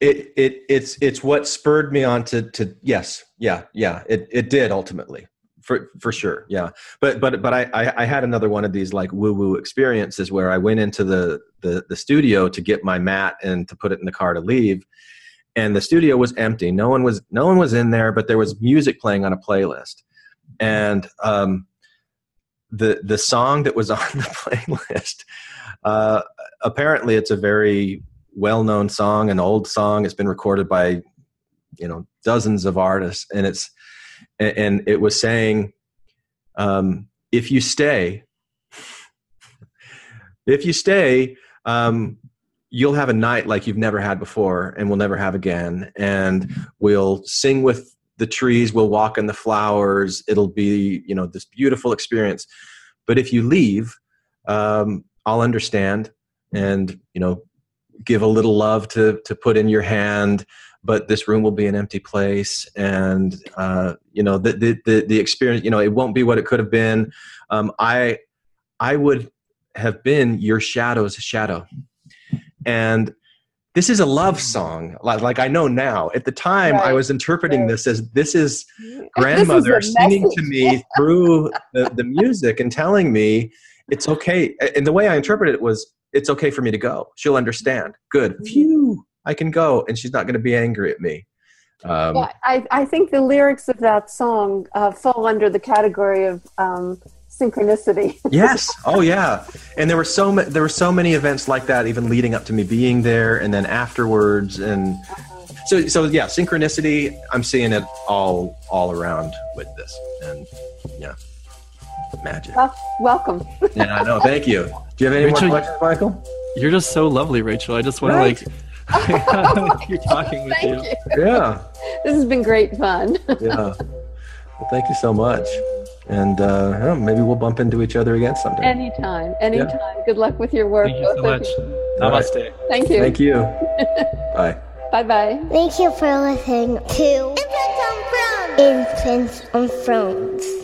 it it it's it's what spurred me on to to yes yeah yeah it it did ultimately for for sure yeah but but but I, I i had another one of these like woo woo experiences where i went into the the the studio to get my mat and to put it in the car to leave and the studio was empty. No one was no one was in there, but there was music playing on a playlist, and um, the the song that was on the playlist. Uh, apparently, it's a very well known song, an old song. It's been recorded by you know dozens of artists, and it's and it was saying, um, if you stay, if you stay, um, you'll have a night like you've never had before and we'll never have again. And we'll sing with the trees we'll walk in the flowers. It'll be you know this beautiful experience. But if you leave um, i'll understand and you know give a little love to to put in your hand but this room will be an empty place. And uh, you know the, the, the the experience you know it won't be what it could have been. Um, i i would have been your shadow's shadow and this is a love song like, like i know now. At the time right. i was interpreting right. this as this is grandmother this is singing to me through the, the music and telling me it's okay. And the way i interpreted it was it's okay for me to go. She'll understand. Good. Mm-hmm. phew i can go and she's not going to be angry at me. Um, yeah, I, I think the lyrics of that song uh, fall under the category of um, synchronicity. yes. Oh yeah. And there were so ma- there were so many events like that, even leading up to me being there, and then afterwards, and uh-huh. so so yeah, synchronicity. I'm seeing it all all around with this, and yeah, magic. Well, welcome. yeah, I know. Thank you. Do you have any Rachel, more questions, Michael? You're just so lovely, Rachel. I just want right? to like. you're talking with you. you. Yeah. This has been great fun. yeah. Well, thank you so much and uh, maybe we'll bump into each other again someday. Anytime, anytime. Yeah. Good luck with your work. Thank you so much. Namaste. Right. Thank you. Thank you. Bye. Bye bye. Thank you for listening to Infants on Thrones. Infants on Thrones.